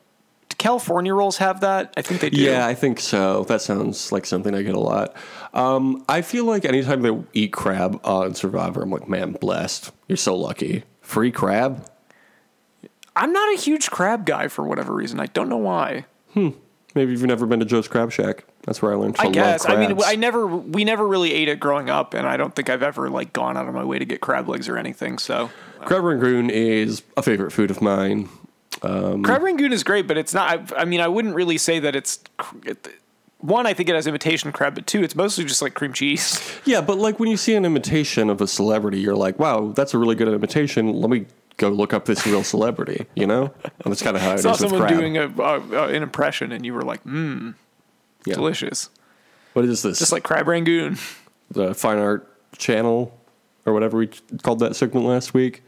California rolls have that? I think they do. yeah, I think so. That sounds like something I get a lot. Um, I feel like anytime they eat crab on Survivor, I'm like, man, blessed. You're so lucky. Free crab. I'm not a huge crab guy for whatever reason. I don't know why. Hmm. Maybe you've never been to Joe's Crab Shack. That's where I learned to I love guess. I mean. I never, we never really ate it growing up, and I don't think I've ever like gone out of my way to get crab legs or anything. So, Crab rangoon is a favorite food of mine. Um, crab rangoon is great, but it's not. I, I mean, I wouldn't really say that it's. it- One, I think it has imitation crab, but two, it's mostly just like cream cheese. [laughs] Yeah, but like when you see an imitation of a celebrity, you're like, wow, that's a really good imitation. Let me go look up this real celebrity, you know? And that's kind of how it [laughs] is not with someone crab. doing a, a, a an impression, and you were like, mmm, Yeah. delicious, What is this? just like crab rangoon. [laughs] the fine art channel or whatever we called that segment last week.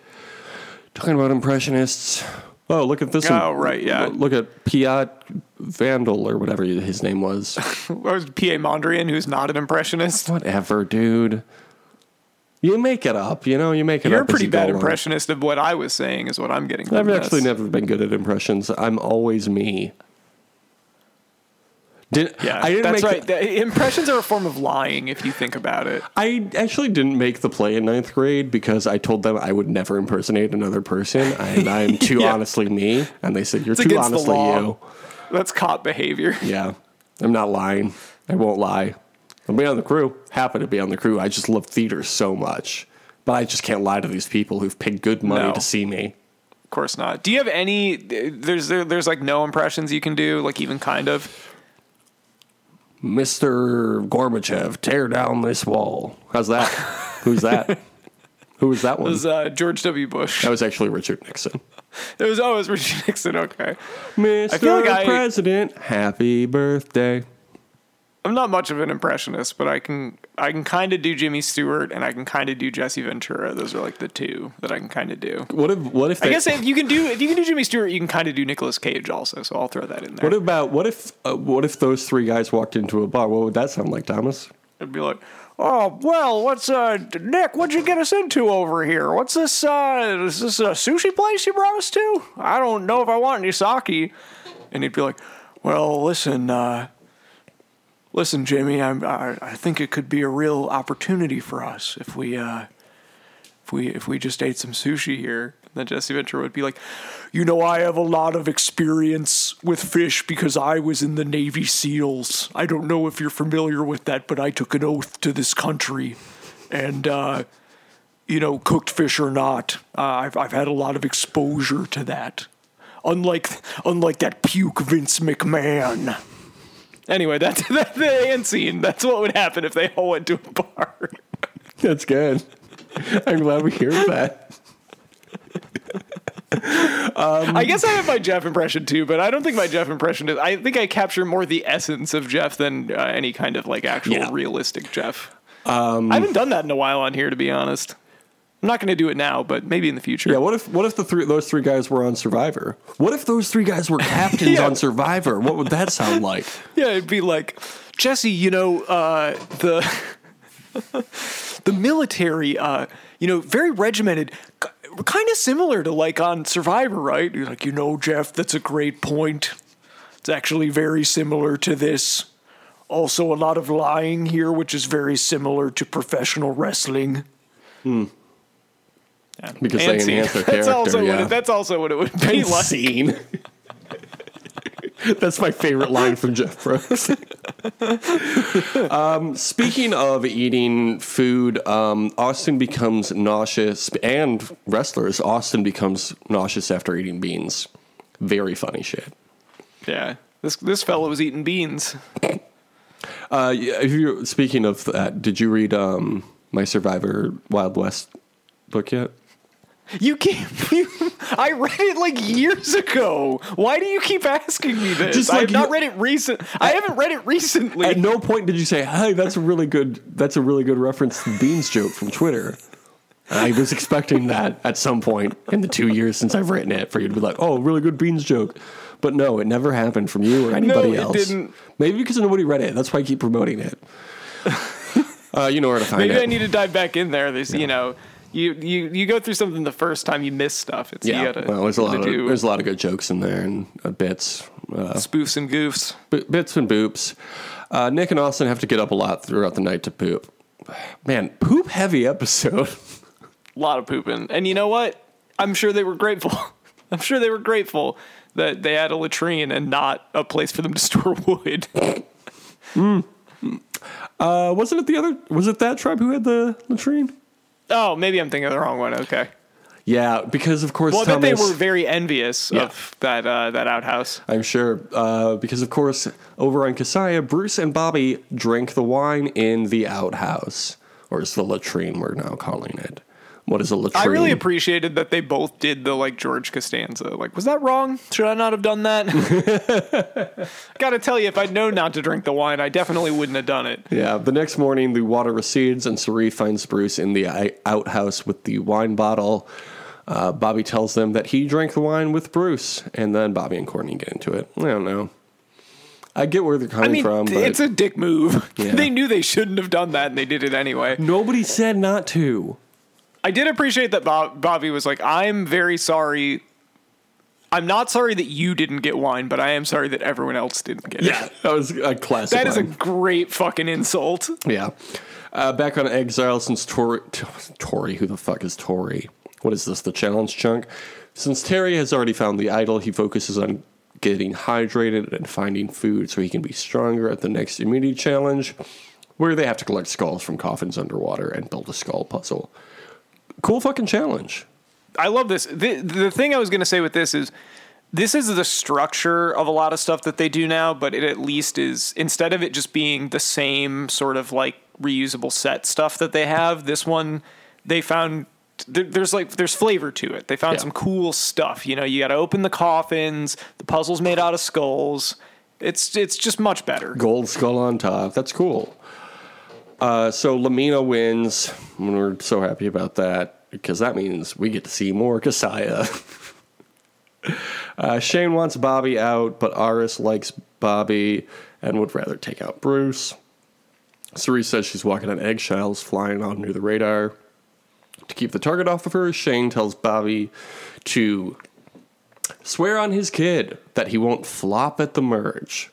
Talking about impressionists. Oh, look at this. Oh, right, yeah. Look at Piat Vandal or whatever his name was. [laughs] or was P.A. Mondrian, who's not an impressionist? whatever, dude. You make it up, you know. You make it You're up. a as pretty you bad impressionist of what I was saying, is what I'm getting. I've actually this. never been good at impressions. I'm always me. Did Yeah, I didn't that's make right. The- impressions are a form of lying, if you think about it. I actually didn't make the play in ninth grade because I told them I would never impersonate another person, and I'm [laughs] too Yeah. honestly me. And they said you're It's too honestly you. That's cop behavior. [laughs] Yeah, I'm not lying. I won't lie. I'll be on the crew. Happy to be on the crew. I just love theater so much, but I just can't lie to these people who've paid good money No. to see me. Of course not. Do you have any? There's there, there's like no impressions you can do, like even kind of. Mr. Gorbachev, tear down this wall. How's that? Who's that? Who was that [laughs] It one? was uh, George W. Bush. That was actually Richard Nixon. [laughs] It was always Richard Nixon. Okay, Mr. feel like I- President, happy birthday. I'm not much of an impressionist, but I can I can kind of do Jimmy Stewart and I can kind of do Jesse Ventura. Those are like the two that I can kind of do. What if? What if? I guess if you can do if you can do Jimmy Stewart, you can kind of do Nicolas Cage also. So I'll throw that in there. What about? What if? Uh, what if those three guys walked into a bar? What would that sound like, Thomas? It'd be like, oh well, what's uh Nick? What'd you get us into over here? What's this? uh Is this a sushi place you brought us to? I don't know if I want any sake. And he'd be like, well, listen, uh listen, Jimmy, I'm, I I think it could be a real opportunity for us if we uh if we if we just ate some sushi here. Then Jesse Ventura would be like, you know, I have a lot of experience with fish because I was in the Navy SEALs. I don't know if you're familiar with that, but I took an oath to this country, and uh, you know, cooked fish or not, uh, I've I've had a lot of exposure to that. Unlike unlike that puke Vince McMahon. Anyway, that's [laughs] that's the end scene. That's what would happen if they all went to a bar. That's good. I'm glad we hear that. I guess I have my Jeff impression too, but I don't think my Jeff impression is. I think I capture more the essence of Jeff than uh, any kind of like actual Yeah. realistic Jeff. I haven't done that in a while on here, to be honest. I'm not going to do it now, but maybe in the future. Yeah. What if? What if the three? Those three guys were on Survivor. What if those three guys were captains [laughs] Yeah. on Survivor? What would that sound like? [laughs] Yeah, it'd be like Jesse. You know, uh, the [laughs] the military. Uh, you know, very regimented. Kind of similar to like on Survivor, right? You're like, you know, Jeff, that's a great point. It's actually very similar to this. also a lot of lying here, which is very similar to professional wrestling. Because And they scene. enhance their [laughs] that's character. also what yeah. it, that's also what it would be And like. scene. [laughs] That's my favorite line from Jeff Rose. um, speaking of eating food, um, Austin becomes nauseous, and wrestlers, Austin becomes nauseous after eating beans. Very funny shit. Yeah, this this fellow was eating beans. Uh, if you're speaking of that, did you read um, my Survivor Wild West book yet? You keep. [laughs] You, I read it like years ago. Why do you keep asking me this? Just like have not read it recent. I haven't read it recently. At no point did you say, "Hey, that's a really good. That's a really good reference to the beans joke from Twitter." I was expecting that at some point in the two years since I've written it for you to be like, "Oh, really good beans joke," but no, it never happened from you or anybody it else. didn't. Maybe because nobody read it. That's why I keep promoting it. [laughs] uh, you know where to find Maybe it. Maybe I need to dive back in there. There's, you know, you, you you go through something the first time you miss stuff. It's yeah, gotta, well, there's a lot of do there's a lot of good jokes in there and uh, bits. Uh, spoofs and goofs. B- bits and boops. Uh, Nick and Austin have to get up a lot throughout the night to poop. [sighs] Man, poop heavy episode. [laughs] A lot of pooping. And you know what? I'm sure they were grateful. [laughs] I'm sure they were grateful that they had a latrine and not a place for them to [laughs] store wood. Uh, wasn't it the other? Was it that tribe who had the latrine? Oh, maybe I'm thinking of the wrong one. Okay. Yeah, because of course Well, I bet they were very envious Yeah. of that uh, that outhouse. I'm sure, uh, because of course, over on Casaya, Bruce and Bobby drank the wine in the outhouse, or is the latrine we're now calling it. What is a latrine? I really appreciated that they both did the like George Costanza. Like, was that wrong? Should I not have done that? [laughs] Gotta tell you, if I'd known not to drink the wine, I definitely wouldn't have done it. Yeah, the next morning the water recedes and Cerie finds Bruce in the outhouse with the wine bottle. Uh, Bobby tells them that he drank the wine with Bruce, and then Bobby and Courtney get into it. I don't know. I get where they're coming I mean, from, but it's a dick move. Yeah. [laughs] they knew they shouldn't have done that, and they did it anyway. nobody said not to. I did appreciate that Bob, Bobby was like, "I'm very sorry. I'm not sorry that you didn't get wine, but I am sorry that everyone else didn't get it." that was a classic. That is a line. great fucking insult. Yeah. Uh, back on exile since Tori, Tori, who the fuck is Tori? What is this, the challenge chunk? Since Terry has already found the idol, he focuses on getting hydrated and finding food so he can be stronger at the next immunity challenge, where they have to collect skulls from coffins underwater and build a skull puzzle. Cool fucking challenge. I love this. The, the thing I was going to say with this is this is the structure of a lot of stuff that they do now, but it at least is instead of it just being the same sort of like reusable set stuff that they have, this one they found there's like there's flavor to it. They found Yeah. some cool stuff. You know, you got to open the coffins. The puzzle's made out of skulls. It's it's just much better. Gold skull on top. That's cool. Uh, so La Mina wins. and We're so happy about that because that means we get to see more Casaya. [laughs] uh, Shane wants Bobby out, but Aras likes Bobby and would rather take out Bruce. Cerie says she's walking on eggshells, flying under the radar. To keep the target off of her, Shane tells Bobby to swear on his kid that he won't flop at the merge.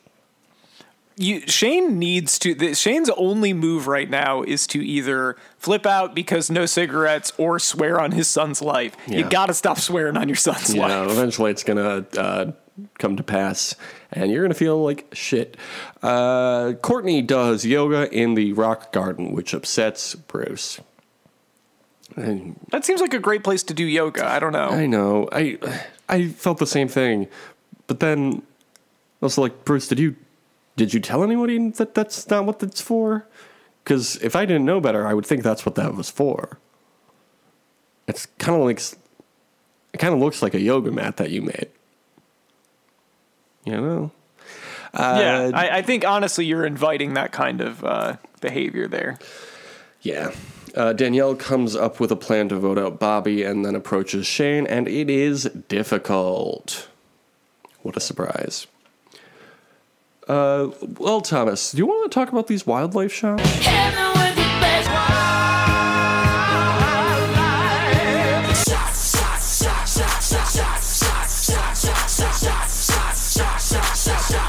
You Shane needs to the, Shane's only move right now is to either flip out because no cigarettes or swear on his son's life. You got to stop swearing on your son's you life. eventually it's gonna uh, come to pass, and you're gonna feel like shit. Uh, Courtney does yoga in the rock garden, which upsets Bruce. And That seems like a great place to do yoga. I don't know. I know, I I felt the same thing, but then also like Bruce, did you did you tell anybody that that's not what that's for? Because if I didn't know better, I would think that's what that was for. It's kind of like it kind of looks like a yoga mat that you made. You know. yeah, Uh, I, I think honestly you're inviting that kind of uh, behavior there. Yeah. Uh, Danielle comes up with a plan to vote out Bobby and then approaches Shane, and it is difficult. What a surprise. Uh, well, Thomas, do you want to talk about these wildlife shots?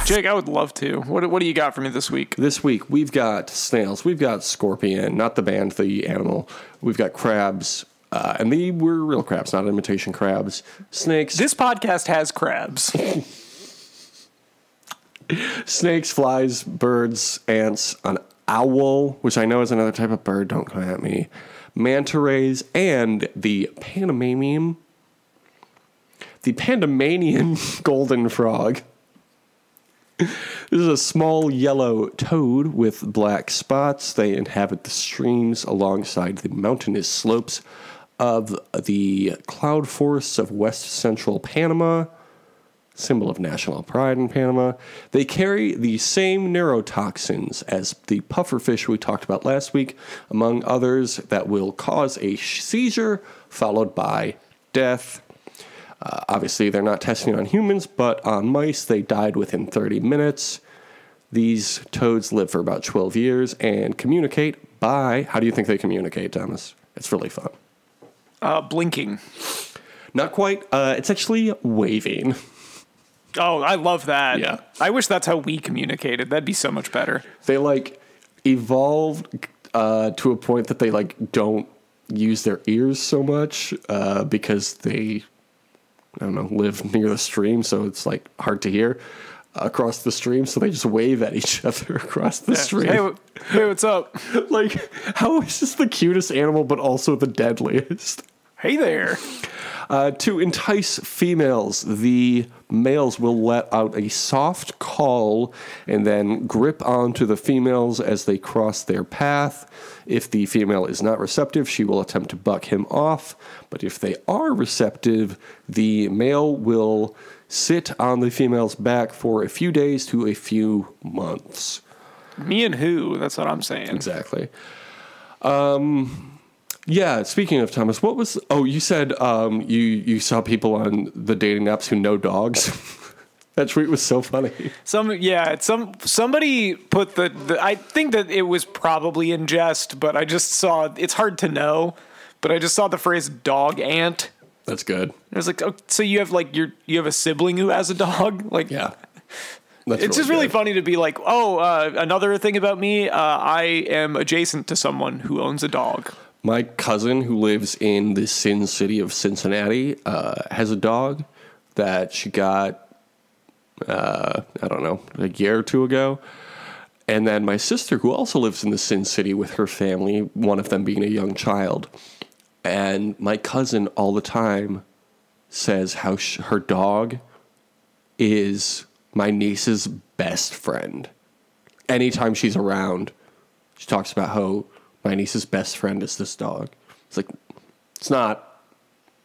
Jake, I would love to. What, what do you got for me this week? This week, we've got snails, we've got scorpion, not the band, the animal, we've got crabs, uh, and they were real crabs, not imitation crabs, snakes. This podcast has crabs. [laughs] snakes, flies, birds, ants, an owl, which I know is another type of bird. Don't come at me. Manta rays and the Panamanian, the Panamanian [laughs] golden frog. This is a small yellow toad with black spots. They inhabit the streams alongside the mountainous slopes of the cloud forests of west central Panama, symbol of national pride in Panama. They carry the same neurotoxins as the pufferfish we talked about last week, among others, that will cause a seizure followed by death. Uh, obviously, they're not testing on humans, but on mice, they died within 30 minutes. These toads live for about 12 years and communicate by. How do you think they communicate, Thomas? It's really fun. Uh, blinking. Not quite. Uh, it's actually waving. Oh, I love that. Yeah. I wish that's how we communicated. That'd be so much better. They like evolved uh, to a point that they like don't use their ears so much uh, because they, I don't know, live near the stream, so it's like hard to hear across the stream. So they just wave at each [laughs] other across the stream. Hey, hey, what's up? [laughs] like, how is this the cutest animal, but also the deadliest? Hey there. Uh, to entice females, the males will let out a soft call and then grip onto the females as they cross their path. If the female is not receptive, she will attempt to buck him off. But if they are receptive, the male will sit on the female's back for a few days to a few months. Me and who? That's what I'm saying. Exactly. Um, yeah. Speaking of Thomas, what was? Oh, you said um, you you saw people on the dating apps who know dogs. [laughs] that tweet was so funny. Some yeah, some somebody put the, the I think that it was probably in jest, but I just saw it's hard to know, but I just saw the phrase dog ant. That's good. I was like, oh, so you have like your you have a sibling who has a dog? [laughs] Like Yeah. That's it's just really good. funny to be like, oh, uh, another thing about me, uh, I am adjacent to someone who owns a dog. My cousin, who lives in the Sin City of Cincinnati, uh, has a dog that she got, uh, I don't know, a year or two ago. And then my sister, who also lives in the Sin City with her family, one of them being a young child. And my cousin all the time says how sh- her dog is my niece's best friend. Anytime she's around, she talks about how my niece's best friend is this dog. It's like, it's not.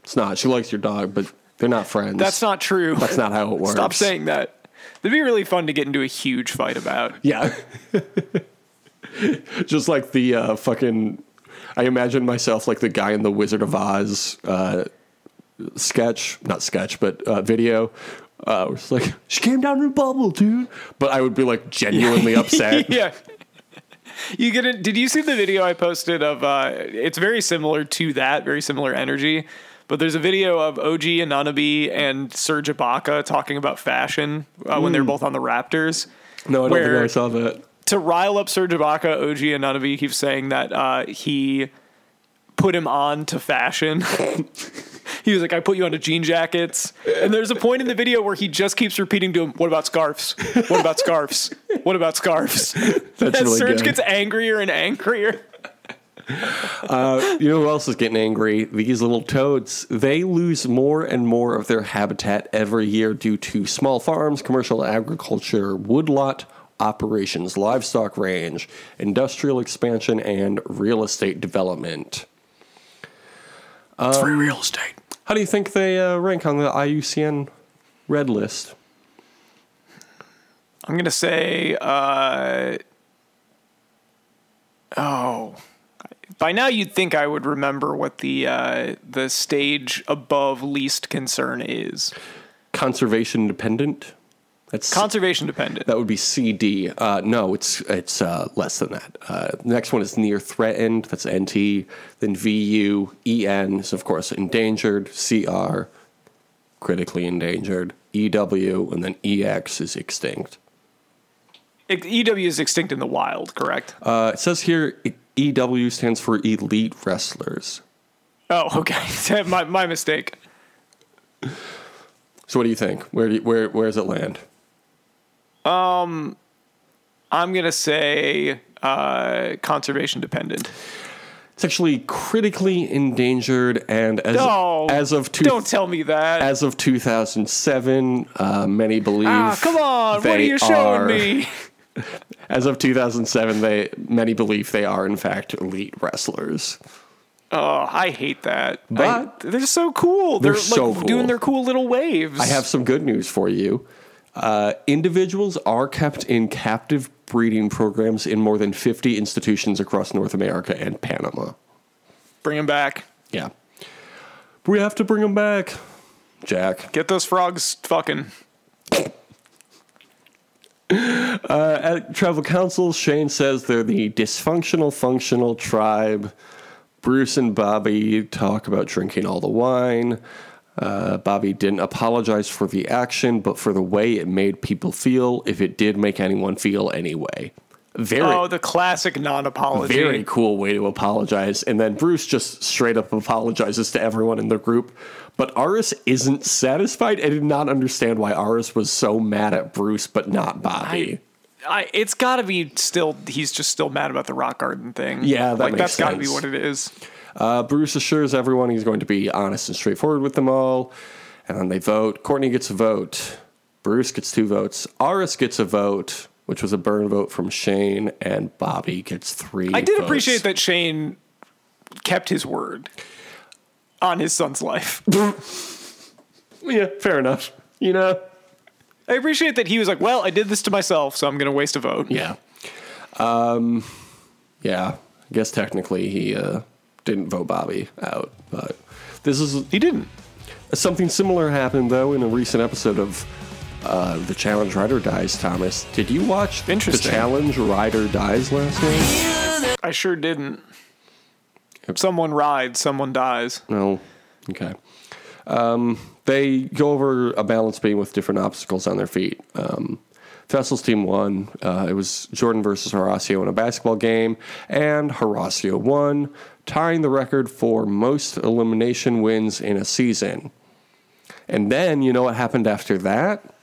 It's not. She likes your dog, but they're not friends. That's not true. That's not how it works. Stop saying that. That'd be really fun to get into a huge fight about. Yeah. [laughs] Just like the uh, fucking. I imagine myself like the guy in the Wizard of Oz uh, sketch, not sketch, but uh, video. Uh, it's like she came down in a bubble, dude. But I would be like genuinely [laughs] upset. yeah. [laughs] [laughs] You get it. Did you see the video I posted of? Uh, it's very similar to that, very similar energy. But there's a video of OG Anunoby and Serge Ibaka talking about fashion uh, when they're both on the Raptors. No, I don't think I saw that. To rile up Serge Ibaka, OG Anunoby keeps saying that uh, he put him on to fashion. [laughs] he was like, "I put you onto jean jackets," and there's a point in the video where he just keeps repeating to him, "What about scarves? What about scarves? What about scarves?" [laughs] That's and really Serge good. gets angrier and angrier. Uh, you know who else is getting angry? These little toads. They lose more and more of their habitat every year due to small farms, commercial agriculture, woodlot operations, livestock range, industrial expansion, and real estate development. It's free real estate. How do you think they uh, rank on the IUCN red list? I'm gonna say, uh, oh, by now you'd think I would remember what the uh, the stage above least concern is. Conservation dependent. That's Conservation dependent. That would be CD. Uh, no, it's it's uh, less than that. Uh, next one is near threatened. That's NT. Then VU. EN is of course endangered. CR, critically endangered. EW, and then EX is extinct. EW is extinct in the wild, correct? Uh, it says here EW stands for Elite Wrestlers. oh, okay. [laughs] my my mistake. So what do you think? Where do you, where where does it land? I'm gonna say uh, conservation dependent. It's actually critically endangered, and as No, as of two, Don't tell me that. as of 2007, uh, many believe. ah, come on! What are you showing are- me? [laughs] As of 2007, they many believe they are in fact elite wrestlers. Oh, I hate that. But- I- they're so cool. They're, They're so like cool. doing their cool little waves. I have some good news for you. Uh, individuals are kept in captive breeding programs in more than 50 institutions across North America and Panama. bring them back. Yeah. We have to bring them back, Jack. Get those frogs fucking. At Tribal Council, Shane says they're the dysfunctional functional tribe. Bruce and Bobby talk about drinking all the wine. Uh, Bobby didn't apologize for the action, but for the way it made people feel, if it did make anyone feel anyway. Very, Oh, the classic non-apology. very cool way to apologize. And then Bruce just straight up apologizes to everyone in the group. But Aras isn't satisfied. I did not understand why Aras was so mad at Bruce, but not Bobby. I, it's got to be still. He's just still mad about the rock garden thing. Yeah, that like that's got to be what it is. Uh, Bruce assures everyone he's going to be honest and straightforward with them all. And then they vote. Courtney gets a vote. Bruce gets two votes. Aras gets a vote, which was a burn vote from Shane. And Bobby gets three. I did votes. appreciate that Shane kept his word on his son's life. [laughs] Yeah, fair enough. You know? I appreciate that he was like, "Well, I did this to myself, so I'm going to waste a vote." Yeah. Um, yeah. I guess technically he uh, didn't vote Bobby out. But this is He didn't. Something similar happened though in a recent episode of uh, the Challenge Ride or Die. Thomas, did you watch the Challenge Ride or Die last night? I sure didn't. Someone rides, someone dies. No. Okay. Um, they go over a balance beam with different obstacles on their feet. Um, Fessel's team won. Uh, it was Jordan versus Horacio in a basketball game, and Horacio won, tying the record for most elimination wins in a season. And then, you know what happened after that?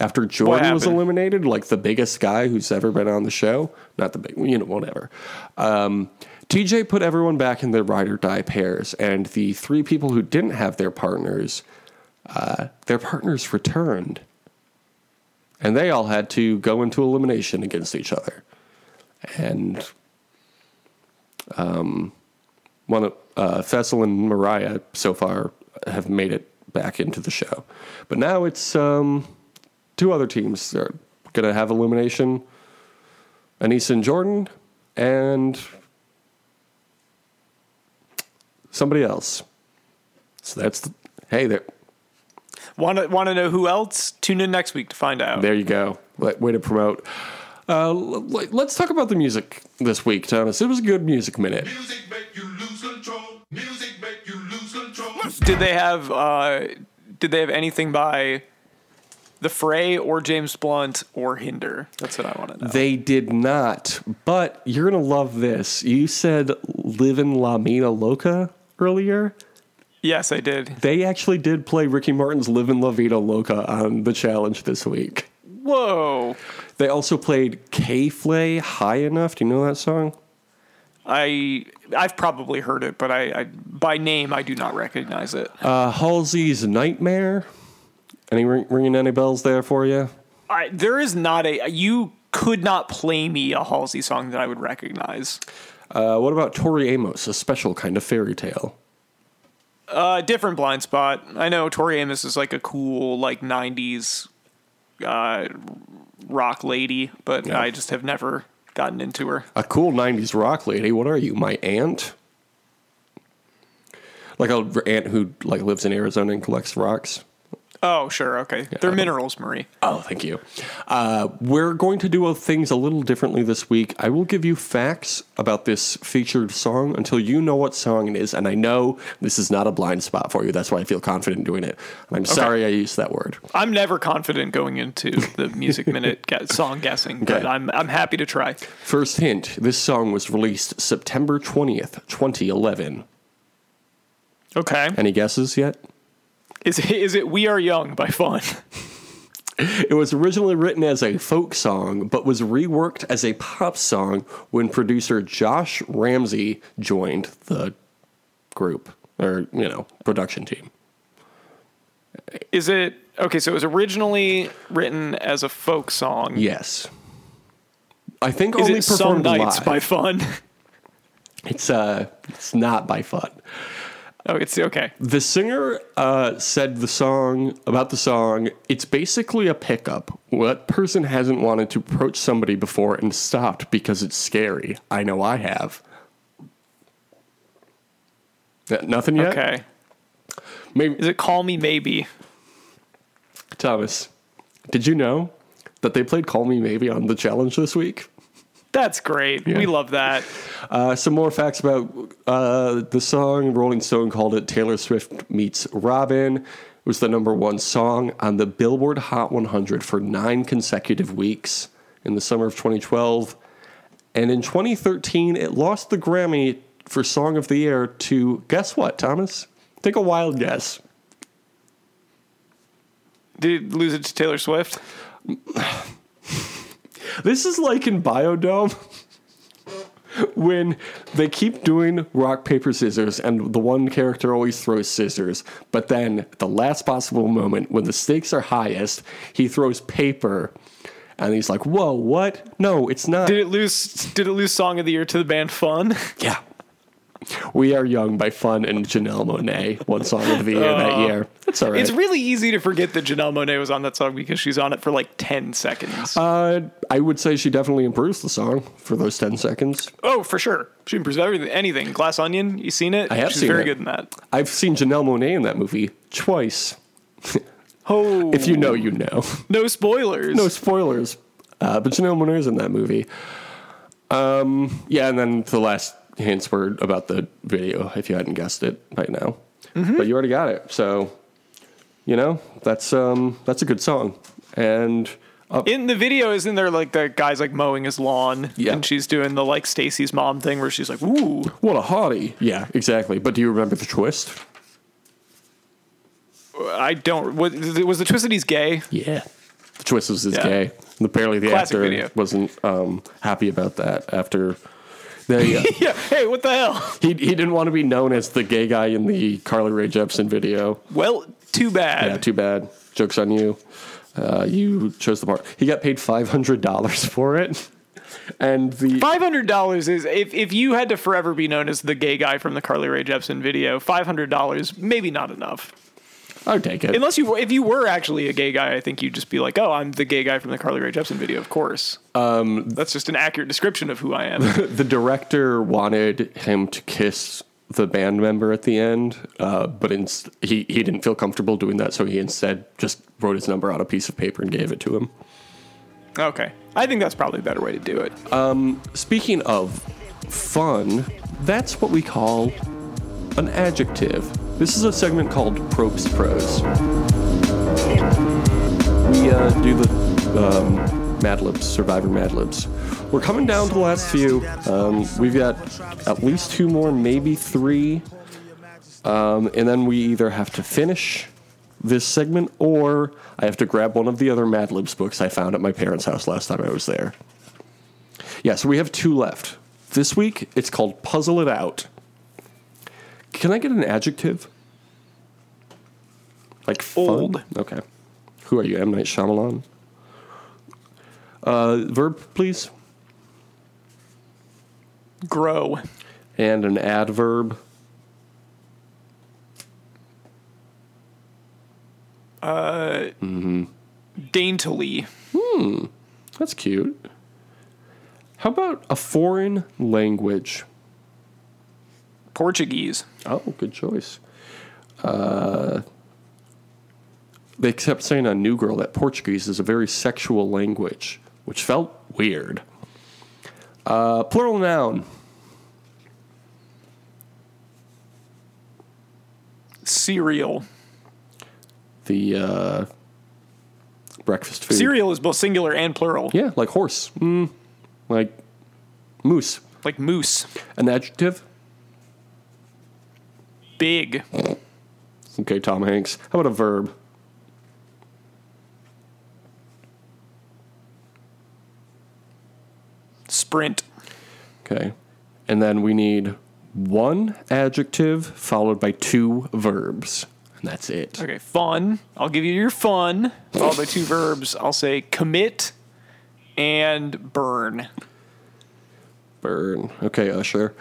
After Jordan was eliminated, like the biggest guy who's ever been on the show, not the big, you know, whatever. Um, TJ put everyone back in their ride or die pairs, and the three people who didn't have their partners, uh, their partners returned, and they all had to go into elimination against each other. And um, one of uh, Fessel and Mariah so far have made it back into the show, but now it's um, two other teams. They're going to have elimination. Anissa and Jordan, and somebody else. So that's the, hey there. Want to want to know who else? Tune in next week to find out. There you go. Way way to promote. Uh, l- l- let's talk about the music this week, Thomas. It was a good music minute. Music Did they have uh, Did they have anything by the Fray or James Blunt or Hinder? That's what I want to know. They did not, but you're gonna love this. You said "Livin' La Mina Loca" earlier. yes, I did. They actually did play Ricky Martin's "Livin' La Vida Loca" on the challenge this week. Whoa! They also played K-Flay "High Enough." Do you know that song? I I've probably heard it, but I, I by name I do not recognize it. Uh, Halsey's "Nightmare." Any ring, ringing any bells there for you? I, there is not a you could not play me a Halsey song that I would recognize. Uh, what about Tori Amos? A special kind of fairy tale. Uh, different blind spot. I know Tori Amos is like a cool like '90s uh, rock lady, but Yeah. I just have never gotten into her. A cool '90s rock lady. What are you, my aunt? Like a aunt who like lives in Arizona and collects rocks. Oh, sure. Okay. They're minerals, Marie. Oh, thank you. Uh, we're going to do things a little differently this week. I will give you facts about this featured song until you know what song it is. And I know this is not a blind spot for you. That's why I feel confident doing it. And I'm sorry I used that word. I'm never confident going into the Music [laughs] Minute song guessing, but I'm I'm happy to try. First hint this song was released September 20th, 2011. Okay. Any guesses yet? Is it, is it "We Are Young" by Fun? [laughs] It was originally written as a folk song, but was reworked as a pop song when producer Josh Ramsay joined the group or, you know, production team. Is it okay? So it was originally written as a folk song. Yes. I think Is only it "Some Nights" live. by Fun? [laughs] It's uh it's not by fun. Oh, it's okay. The singer uh, said the song about the song. It's basically a pickup. What person hasn't wanted to approach somebody before and stopped because it's scary? I know I have. Nothing yet. Okay. Maybe Is it "Call Me Maybe"? Thomas. Did you know that they played "Call Me Maybe" on the challenge this week? That's great. We love that. Uh, some more facts about uh, the song. Rolling Stone called it Taylor Swift meets Robyn. It was the number one song on the Billboard Hot 100 for nine consecutive weeks in the summer of 2012. And in 2013, it lost the Grammy for Song of the Year to guess what, Thomas? Take a wild guess. Did it lose it to Taylor Swift? [laughs] This is like in Biodome [laughs] when they keep doing rock, paper, scissors, and the one character always throws scissors. But then, at the last possible moment, when the stakes are highest, he throws paper. And he's like, whoa, what? No, it's not. Did it lose? Did it lose Song of the Year to the band Fun? Yeah. We Are Young by Fun and Janelle Monáe, one song of the year that year. That's all right. It's really easy to forget that Janelle Monáe was on that song because she's on it for like ten seconds. uh, I would say she definitely improves the song for those 10 seconds. oh, for sure. She improves everything. Anything. Glass Onion. You seen it? I have She's seen very it. good in that. I've seen Janelle Monáe in that movie twice. [laughs] Oh, If you know, you know. no spoilers. no spoilers. Uh, but Janelle Monae's in that movie. Um, yeah, and then the last hints were about the video, if you hadn't guessed it by now. Mm-hmm. But you already got it. So, you know, that's um, that's a good song. And uh, In the video, isn't there like the guy's like mowing his lawn? Yeah. And she's doing the like Stacy's mom thing where she's like, "Ooh, what a hottie. Yeah, exactly. But do you remember the twist? I don't." What, was the twist that he's gay? Yeah. The twist was his Yeah. gay. And apparently the Classic actor video. wasn't um, happy about that after they. Uh, [laughs] Yeah. Hey, what the hell? He, he didn't want to be known as the gay guy in the Carly Rae Jepsen video. Well, too bad. Yeah, too bad. Joke's on you. Uh, you chose the part. He got paid $500 for it. And the. Five hundred dollars is if, if you had to forever be known as the gay guy from the Carly Rae Jepsen video, five hundred dollars maybe not enough. I'll take it. Unless you if you were actually a gay guy, I think you'd just be like, oh, I'm the gay guy from the Carly Rae Jepsen video, of course. Um, That's just an accurate description of who I am. [laughs] the director wanted him to kiss the band member at the end, uh, but inst- he, he didn't feel comfortable doing that, so he instead just wrote his number on a piece of paper and gave it to him. okay, I think that's probably a better way to do it. Speaking of fun, that's what we call an adjective. This is a segment called Probst Pros. We uh, do the um, Mad Libs, Survivor Mad Libs. We're coming down to the last few. Um, we've got at least two more, maybe three. Um, and then we either have to finish this segment or I have to grab one of the other Mad Libs books I found at my parents' house last time I was there. Yeah, so we have two left. This week, it's called Puzzle It Out. Can I get an adjective? Like fun? Old. Okay. Who are you, M. Night Shyamalan? Uh, verb, please. Grow. And an adverb. Uh, mm-hmm. Daintily. Hmm. That's cute. How about a foreign language? Portuguese. Oh, good choice. Uh, they kept saying on New Girl that Portuguese is a very sexual language, which felt weird. Uh, plural noun. Cereal. The uh, breakfast food. Cereal is both singular and plural. Yeah, like horse. Mm, like moose. Like moose. An adjective. Big. Okay, Tom Hanks. How about a verb? Sprint. Okay. And then we need one adjective followed by two verbs. And that's it. Okay, fun. I'll give you your fun. Followed by two verbs. I'll say commit and burn. Burn. Okay, Usher.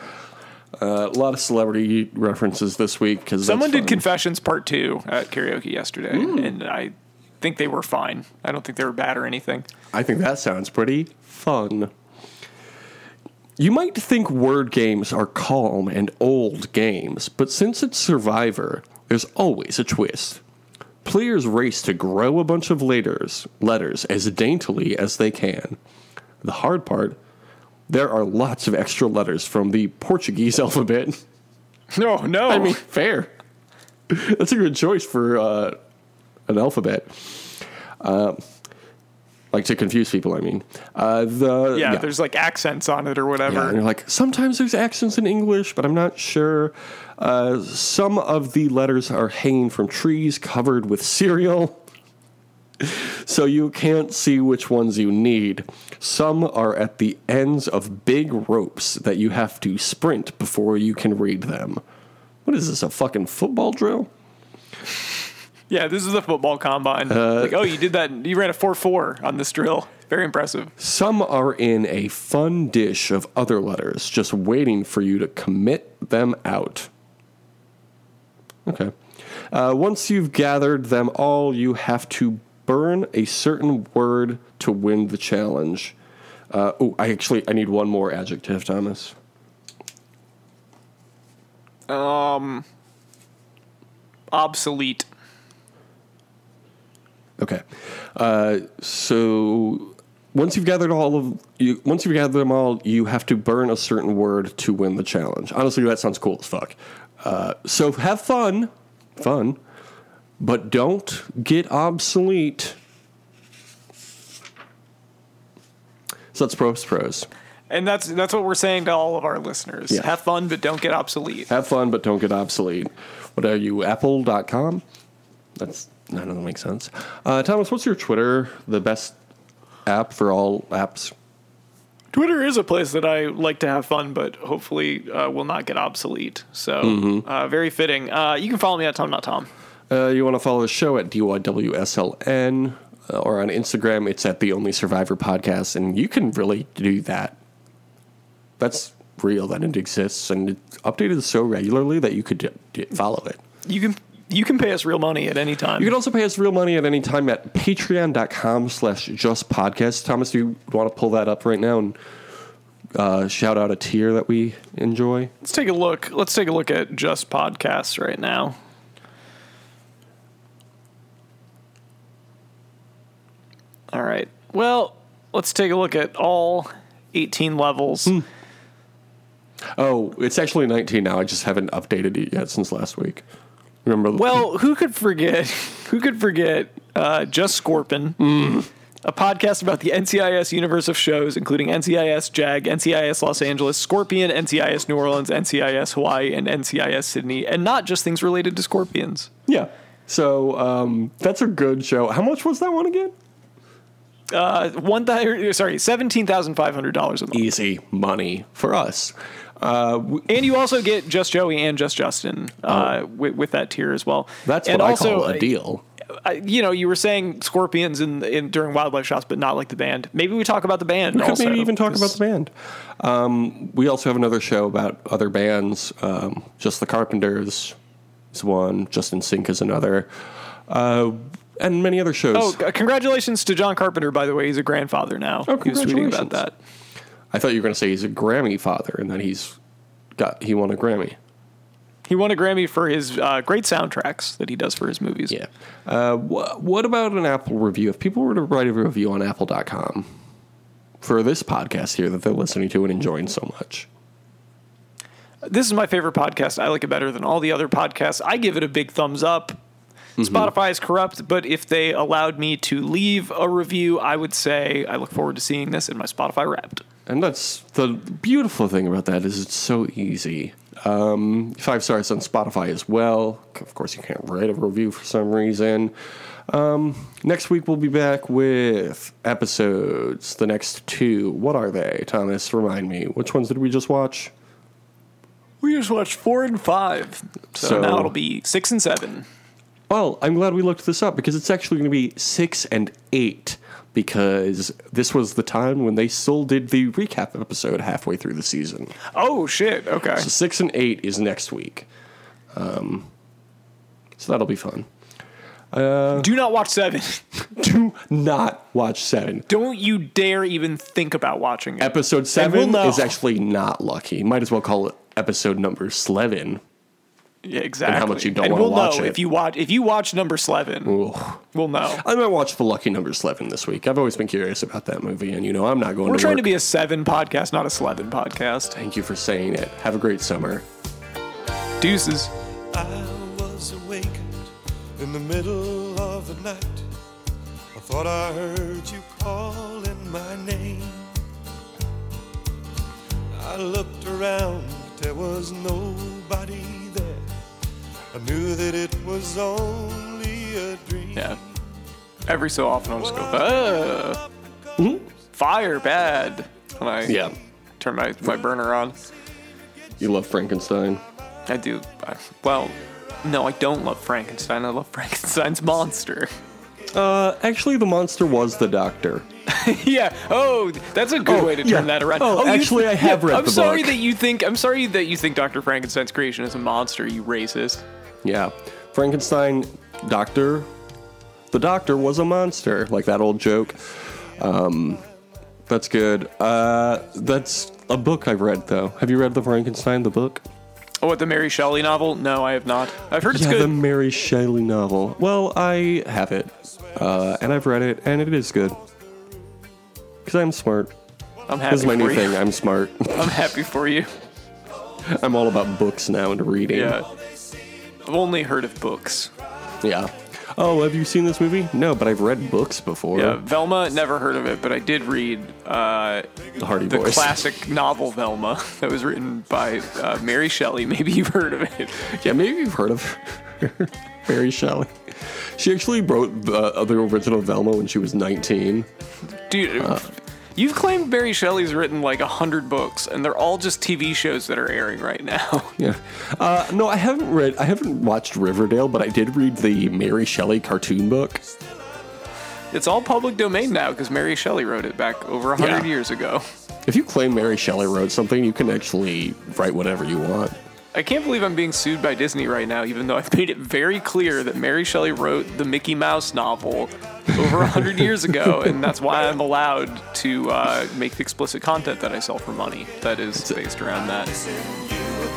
Uh, a lot of celebrity references this week because Someone did Confessions Part 2 at karaoke yesterday, and I think they were fine. I don't think they were bad or anything. I think that sounds pretty fun. You might think word games are calm and old games, but since it's Survivor, there's always a twist. Players race to grow a bunch of letters, letters as daintily as they can. The hard part, there are lots of extra letters from the Portuguese [laughs] alphabet. No, no. I mean, fair. That's a good choice for uh, an alphabet. Uh, like to confuse people, I mean. Uh, the yeah, there's like accents on it or yeah, whatever. and you're like, sometimes there's accents in English, but I'm not sure. Uh, some of the letters are hanging from trees covered with cereal. So you can't see which ones you need. Some are at the ends of big ropes that you have to sprint before you can read them. What is this, a fucking football drill? Yeah, this is a football combine. like, oh, you did that. You ran a 4 4 on this drill. Very impressive. Some are in a fun dish of other letters, just waiting for you to commit them out. Okay. Uh, once you've gathered them all, you have to burn a certain word to win the challenge. Uh, oh, I actually I need one more adjective, Thomas. Um, obsolete. Okay. Uh, so once you've gathered all of you, once you've gathered them all, you have to burn a certain word to win the challenge. Honestly, that sounds cool as fuck. Uh, so have fun, fun, but don't get obsolete. So that's pros pros. And that's that's what we're saying to all of our listeners. Yeah. Have fun, but don't get obsolete. Have fun, but don't get obsolete. What are you, Apple.com? That's that doesn't make sense. Uh, Thomas, what's your Twitter? The best app for all apps. Twitter is a place that I like to have fun, but hopefully uh, will not get obsolete. So Mm-hmm. uh, very fitting. Uh, you can follow me at Tom Not Tom. Uh, you want to follow the show at DYWSLN uh, or on Instagram, it's at The Only Survivor Podcast, and you can really do that. That's real that it exists, and it's updated so regularly that you could d- d- follow it. You can you can pay us real money at any time. You can also pay us real money at any time at patreon.com slash just podcast. Thomas, do you want to pull that up right now and uh, shout out a tier that we enjoy? Let's take a look. Let's take a look at just podcasts right now. All right. Well, let's take a look at all 18 levels. Oh, it's actually 19 now. I just haven't updated it yet since last week. Remember? Well, who could forget? [laughs] Who could forget? Uh, Just Scorpion, a podcast about the NCIS universe of shows, including NCIS Jag, NCIS Los Angeles, Scorpion, NCIS New Orleans, NCIS Hawaii, and NCIS Sydney, and not just things related to scorpions. Yeah. So um, that's a good show. How much was that one again? Uh, one one thousand, sorry, seventeen thousand five hundred dollars a month. Easy money for us. Uh, w- And you also get Just Joey and Just Justin uh, with, with that tier as well. Oh. that's and what also, I call a deal. I, you know, you were saying scorpions in, in during wildlife shots, but not like the band. Maybe we talk about the band. We could also, maybe even talk about the band. Um, we also have another show about other bands. Um, Just the Carpenters is one. Just NSYNC is another. Uh, and many other shows. Oh, c- congratulations to John Carpenter, by the way. He's a grandfather now. Oh, he was tweeting about that. I thought you were going to say he's a Grammy father and that he's got he won a Grammy. He won a Grammy for his uh, great soundtracks that he does for his movies. Yeah. Uh, wh- what about an Apple review? If people were to write a review on Apple.com for this podcast here that they're listening to and enjoying so much, This is my favorite podcast. I like it better than all the other podcasts. I give it a big thumbs up. Spotify is corrupt, but if they allowed me to leave a review, I would say I look forward to seeing this in my Spotify Wrapped. and that's the beautiful thing about that is it's so easy. Um, five stars on Spotify as well. Of course, you can't write a review for some reason. Um, next week we'll be back with episodes. The next two. What are they, Thomas? Remind me. Which ones did we just watch? We just watched four and five, so, So- now it'll be six and seven. Well, I'm glad we looked this up because it's actually going to be six and eight because this was the time when they still did the recap episode halfway through the season. Oh shit! Okay. So six and eight is next week. Um, so that'll be fun. Do not watch seven. [laughs] Do not watch seven. Don't you dare even think about watching it. Episode seven is actually not lucky. Might as well call it episode number eleven. Yeah, exactly. how much you don't and wanna we'll watch know it. if you watch if you watch number eleven. Ooh. We'll know. I might watch the Lucky Number Eleven this week. I've always been curious about that movie, and you know I'm not going. To. We're to trying to be a seven podcast, not a Slevin podcast. Thank you for saying it. Have a great summer. Deuces. I was awakened in the middle of the night. I thought I heard you calling my name. I looked around, there was nobody there. I knew that it was only a dream. Yeah. Every so often I'll just go, uh, fire bad. When I Yeah, turn my, my burner on. you love Frankenstein. I do. I, well, no, I don't love Frankenstein. I love Frankenstein's monster. Uh, actually, the monster was the Doctor. [laughs] yeah. Oh, that's a good Oh, way to yeah. turn that around. Oh, you actually, I have read I'm the sorry book. that you think. I'm sorry that you think Dr. Frankenstein's creation is a monster. You racist. Yeah, Frankenstein, Doctor. The Doctor was a monster, like that old joke. Um, that's good. Uh, that's a book I've read though. Have you read the Frankenstein, the book? Oh, what the Mary Shelley novel? No, I have not. I've heard it's yeah, good. the Mary Shelley novel. Well, I have it, uh, and I've read it, and it is good. Because I'm smart. I'm happy This is my new you. thing. I'm smart. [laughs] I'm happy for you. I'm all about books now and reading. Yeah. I've only heard of books. Yeah. Oh, have you seen this movie? No, but I've read books before. Yeah, Velma, never heard of it, but I did read uh, The Hardy the Boys. classic novel Velma [laughs] that was written by uh, Mary Shelley. Maybe you've heard of it. Yeah, maybe you've heard of. [laughs] Mary Shelley. She actually wrote the, uh, the original Velma when she was 19. Dude. You've claimed Mary Shelley's written like a hundred books, and they're all just TV shows that are airing right now. [laughs] Yeah. Uh, no, I haven't read, I haven't watched Riverdale, but I did read the Mary Shelley cartoon book. It's all public domain now because Mary Shelley wrote it back over a hundred Yeah. years ago. If you claim Mary Shelley wrote something, you can actually write whatever you want. I can't believe I'm being sued by Disney right now, even though I've made it very clear that Mary Shelley wrote the Mickey Mouse novel over a hundred years ago, [laughs] and that's why I'm allowed to uh, make the explicit content that I sell for money. That is based around that.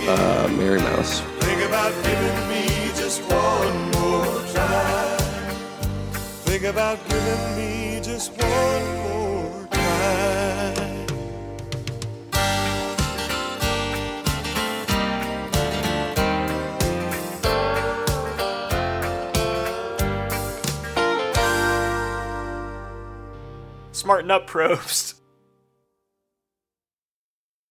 Uh, Mary Mouse. Think about giving me just one more try. Think about giving me just one Smarten up, [laughs] Probst.